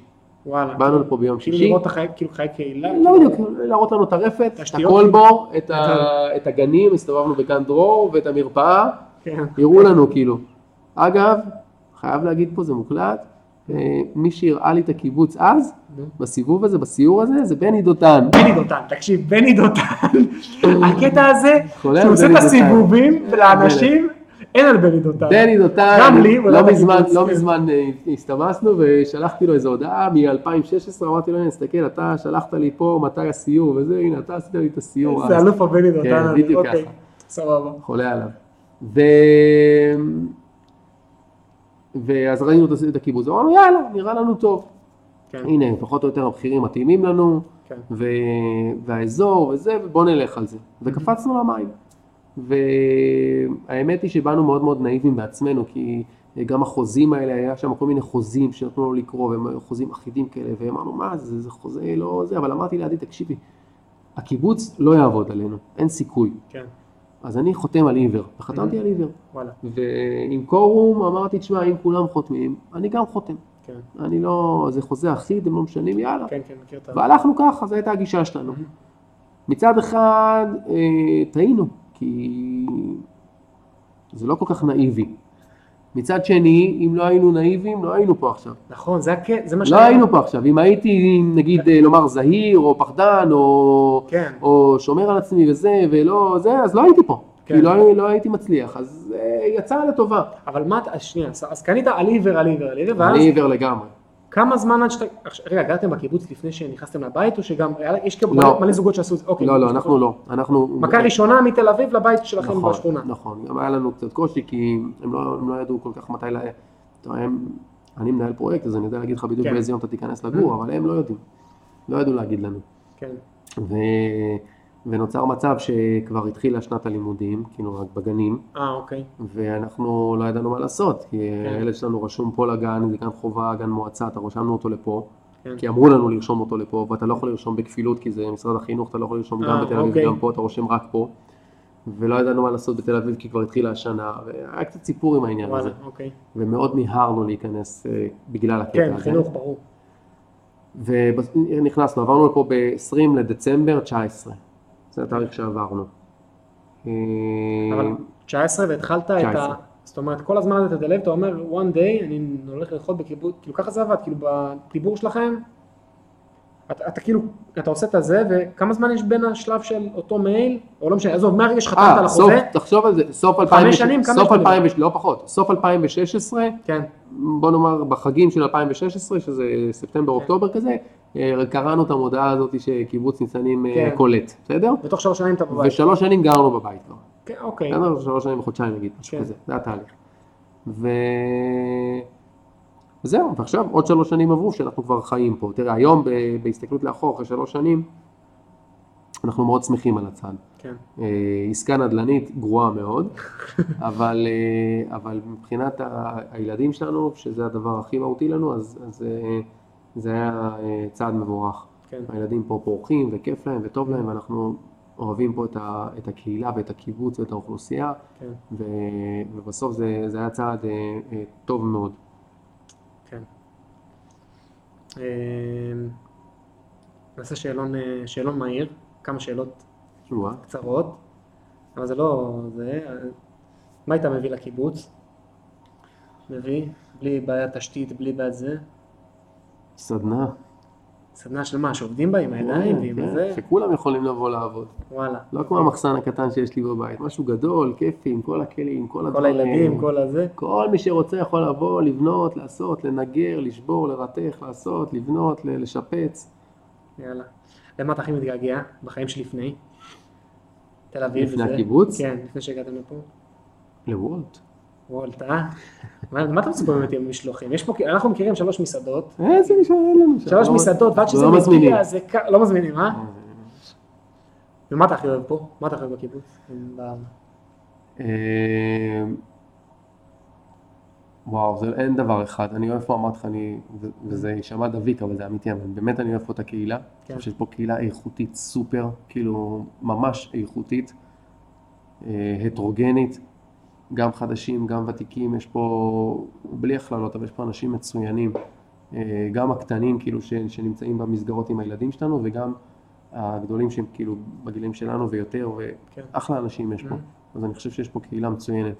וואלה. באנו לפה ביום כאילו שישי. לראות את החיי, כאילו חיי קהילה. לא כאילו- בדיוק, להראות לנו את הרפת, את. הקולבור, את, ה... את הגנים, הסתובבנו בגן דרור ואת המרפאה, כן. הראו לנו כאילו. אגב, חייב להגיד פה, זה מוקלט, אה, מי שהראה לי את הקיבוץ אז. בסיבוב הזה, בסיור הזה, זה בני דותן. בני דותן, תקשיב, בני דותן, הקטע הזה, שהוא עושה את. הסיבובים לאנשים, אין על בני דותן. בני דותן, גם לי, לא היה מזמן, לא כן. מזמן אה, הסתמסנו ושלחתי לו איזו הודעה מ-2016, אמרתי לו, הנה, תסתכל, אתה שלחת לי פה מתי הסיור וזה, הנה, אתה עשית לי את הסיור זה. אלוף הבני דותן, כן, בדיוק אוקיי, ככה. סבבה. חולה עליו. ו... ואז ראינו את- הקיבוץ, אמרנו יאללה, נראה לנו טוב. כן, הנה, פחות או יותר המחירים מתאימים לנו, כן. ו... והאזור וזה, ובוא נלך על זה. וקפצנו למים. והאמת היא שבאנו מאוד מאוד נאיבים בעצמנו, כי גם החוזים האלה, היה שם כל מיני חוזים שנתנו לנו לקרוא, והם היו חוזים אחידים כאלה, ואמרנו, מה זה, זה חוזה לא זה, אבל אמרתי לעדי, תקשיבי, הקיבוץ לא יעבוד עלינו, אין סיכוי. כן, אז אני חותם על עיוור, וחתמתי על עיוור. וואלה, ועם קורום אמרתי, תשמע, אם כולם חותמים, אני גם חותם. כן, אני לא, זה חוזה אחיד, הם לא משנים, יאללה. כן, כן, מכיר את ה... והלכנו ככה, זו הייתה הגישה שלנו. מצד אחד, אה, טעינו, כי זה לא כל כך נאיבי. מצד שני, אם לא היינו נאיבים, לא היינו פה עכשיו. נכון, זה זה מה לא שהיה. היינו פה עכשיו. אם הייתי, נגיד, אה, לומר זהיר, או פחדן, או, כן, או שומר על עצמי וזה, ולא זה, אז לא הייתי פה. כן. כי לא, לא הייתי מצליח. אז אה, יצא לטובה. אבל מה, אתה- שנייה, אז- אז קנית על עיוור, על עיוור, על עיוור, ואז אני עיוור לגמרי. כמה זמן עד שאתה... רגע, גרתם בקיבוץ לפני שנכנסתם לבית, או שגם, יש כאילו לא. מלא- זוגות שעשו את זה, אוקיי. לא, לא, אנחנו לא. אנחנו... מכה ראשונה מתל אביב לבית שלכם נכון, בשכונה. נכון, גם היה לנו קצת קושי כי הם לא, הם לא ידעו כל כך מתי, לה... אתה יודע, הם, אני מנהל פרויקט אז אני יודע להגיד לך בדיוק כן. באיזה יום אתה תיכנס לגור, אבל הם לא יודעים, לא ידעו להגיד לנו. כן, ו... ונוצר מצב שכבר התחילה שנת הלימודים, כאילו רק בגנים, אה, אוקיי. ואנחנו לא ידענו מה לעשות, כי כן. הילד שלנו רשום פה לגן, זה גן חובה, גן מועצה, אתה רשמנו אותו לפה, כן. כי אמרו לנו לרשום אותו לפה, ואתה לא יכול לרשום בכפילות, כי זה משרד החינוך, אתה לא יכול לרשום גם אה, בתל אביב אוקיי. וגם פה, אתה רושם רק פה. ולא ידענו מה לעשות בתל אביב, כי כבר התחילה השנה, והיה קצת סיפור עם העניין הזה. וואלה, אוקיי. ומאוד מיהרנו להיכנס אה, בגלל הקטע כן, הזה. חינוך, ברור. ונכנסנו, עברנו לפה ב-20 לדצמבר 19, זה התאריך שעברנו. אה, אבל 19 והתחלת את ה... 19. זאת אומרת, כל הזמן אתה תדלב, אתה אומר, one day אני הולך לאכול בקיבוץ, כאילו ככה זה עבד, כאילו בדיבור שלכם, אתה, אתה כאילו, אתה עושה את הזה, וכמה זמן יש בין השלב של אותו מייל, או לא משנה, עזוב, מהרגע שחתמת על אה, סוף, החוזה, תחשוב על זה, סוף 2000, שנים, כמה סוף יש לנו? 2000, לא פחות, סוף 2016, כן, בוא נאמר בחגים של 2016, שזה ספטמבר-אוקטובר כזה, אה, קראנו את המודעה הזאת שקיבוץ ניצנים אה, כן. קולט, בסדר? בתוך שלוש שנים אתה בבית. ושלוש שנים גרנו בבית כבר. כן, אוקיי? שלוש שנים וחודשיים נגיד, משהו כן. כזה, זה התהליך. ו... וזהו, ועכשיו עוד שלוש שנים עברו שאנחנו כבר חיים פה. תראה, היום ב- בהסתכלות לאחור, אחרי שלוש שנים, אנחנו מאוד שמחים על הצעד. כן, אה, עסקה נדל"נית גרועה מאוד, אבל, אה, אבל מבחינת ה- הילדים שלנו, שזה הדבר הכי מהותי לנו, אז, אז אה, זה היה צעד מבורך. כן, הילדים פה פורחים וכיף להם וטוב להם, ואנחנו אוהבים פה את, ה, את הקהילה ואת הקיבוץ ואת האוכלוסייה, כן, ו, ובסוף זה, זה היה צעד אה, אה, טוב מאוד. אה, נעשה שאלון, אה, שאלון מהיר, כמה שאלות שואה. קצרות, אבל זה לא זה. מה היית מביא לקיבוץ? מביא, בלי בעיית תשתית, בלי בעיית זה. סדנה. סדנה של מה, שעובדים בה עם הידיים ועם כן, זה? שכולם יכולים לבוא לעבוד. וואלה. לא כמו המחסן הקטן שיש לי בבית, משהו גדול, כיפי, עם כל הכלים, כל כל הדברים. הילדים, כל הזה. כל מי שרוצה יכול לבוא, לבנות, לעשות, לנגר, לשבור, לרתך, לעשות, לבנות, לשפץ. יאללה. למה אתה הכי מתגעגע בחיים שלפני? תל אביב לפני וזה? הקיבוץ? כן, לפני שהגעתם לפה. לוולט. וולט, אה? מה אתה פה באמת עם משלוחים? יש פה, אנחנו מכירים שלוש מסעדות, איזה נשאר אין לנו. שלוש מסעדות, ועד שזה לא מזמינים. מגיע, זה לא מזמינים, אה? ומה אתה הכי אוהב פה? מה אתה הכי אוהב בקיבוץ? אה, וואו, זה אין דבר אחד, אני אוהב פה, אמרתי לך, אני, וזה יישמע דביק, אבל זה אמיתי, אבל באמת אני אוהב פה את הקהילה. אני כן. חושב שיש פה קהילה איכותית סופר, כאילו, ממש איכותית, אה, הטרוגנית, גם חדשים, גם ותיקים, יש פה, בלי הכללות, אבל יש פה אנשים מצוינים, אה, גם הקטנים, כאילו, ש- שנמצאים במסגרות עם הילדים שלנו, וגם הגדולים שהם כאילו בגילים שלנו ויותר, כן. ואחלה אנשים יש פה. Mhm. אז אני חושב שיש פה קהילה מצוינת.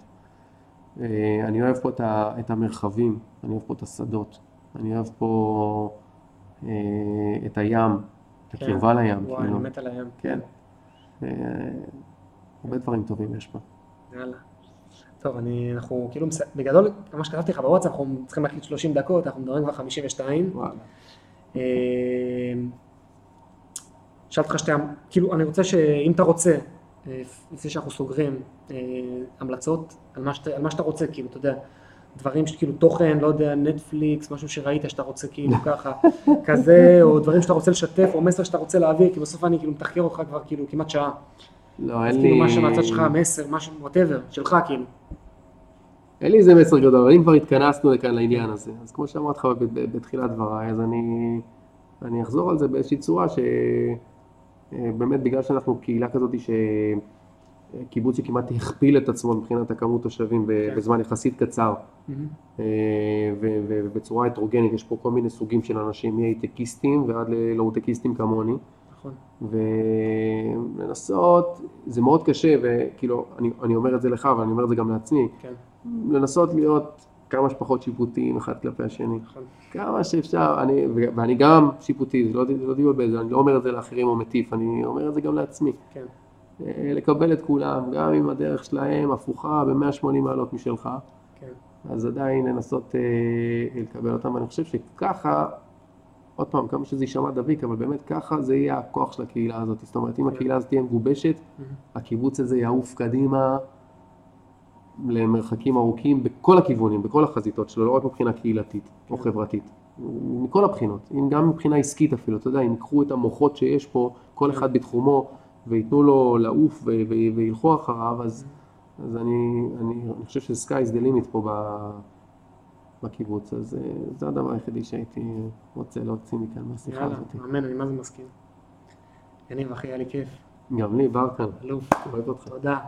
אה, אני אוהב פה את, ה, את המרחבים, אני אוהב פה את השדות, אני אוהב פה אה, את הים, את כן. הקרבה לים, וואי, כאילו. אני מת על הים. כן. הרבה דברים טובים יש פה. יאללה. טוב, אני, אנחנו כאילו, מס- בגדול, מה שכתבתי לך בוואטסאפ, אנחנו צריכים להקליט 30 דקות, אנחנו מדברים כבר 52. וואלה. אה, שאלתי אותך שאתה, כאילו, אני רוצה שאם אתה רוצה, אה, לפני שאנחנו סוגרים, אה, המלצות על מה שאתה, על מה שאתה רוצה, כאילו, אתה יודע, דברים שכאילו תוכן, לא יודע, נטפליקס, משהו שראית שאתה רוצה כאילו ככה, כזה, או דברים שאתה רוצה לשתף, או מסר שאתה רוצה להעביר, כי בסוף אני כאילו מתחקר אותך כבר כאילו כמעט שעה. לא, אין לי... מה שמהצד שלך, מסר, משהו, whatever, שלך כאילו. אין לי איזה מסר גדול, אבל אם כבר התכנסנו לכאן לעניין הזה, אז כמו שאמרתי לך בתחילת דבריי, אז אני, אני אחזור על זה באיזושהי צורה שבאמת בגלל שאנחנו קהילה כזאת שקיבוץ שכמעט הכפיל את עצמו מבחינת הכמות תושבים כן. בזמן יחסית קצר. אה, ו- ובצורה הטרוגנית, יש פה כל מיני סוגים של אנשים, מהייטקיסטים ועד ללואו-טקיסטים כמוני. נכון. ולנסות, זה מאוד קשה, וכאילו, אני, אני אומר את זה לך, אבל אני אומר את זה גם לעצמי, כן, לנסות להיות כמה שפחות שיפוטיים אחד כלפי השני. נכון. כמה שאפשר, אני, ואני גם שיפוטי, זה לא, לא בזה, אני לא אומר את זה לאחרים או מטיף, אני אומר את זה גם לעצמי. כן, אה, לקבל את כולם, גם אם הדרך שלהם הפוכה ב-180 מעלות משלך, כן, אז עדיין לנסות אה, לקבל אותם, ואני חושב שככה, עוד פעם, כמה שזה יישמע דביק, אבל באמת ככה זה יהיה הכוח של הקהילה הזאת. זאת אומרת, אם כן. הקהילה הזאת תהיה מגובשת, מהמם. הקיבוץ הזה יעוף קדימה למרחקים ארוכים בכל הכיוונים, בכל החזיתות שלו, לא רק מבחינה קהילתית או כן. חברתית, מכל הבחינות, אם גם מבחינה עסקית אפילו, אתה יודע, אם ייקחו את המוחות שיש פה, כל כן. אחד בתחומו, וייתנו לו לעוף וילכו אחריו, אז, אז אני, אני, אני חושב ש-sky is the limit פה ב- בקיבוץ, אז אה, זה הדבר היחידי שהייתי רוצה להוציא מכאן מהשיחה יאללה, הזאת. אמן, אני מה זה מסכים. יניב, אחי, היה לי כיף. גם לי, ברקן, אלוף, אוהב אותך. תודה.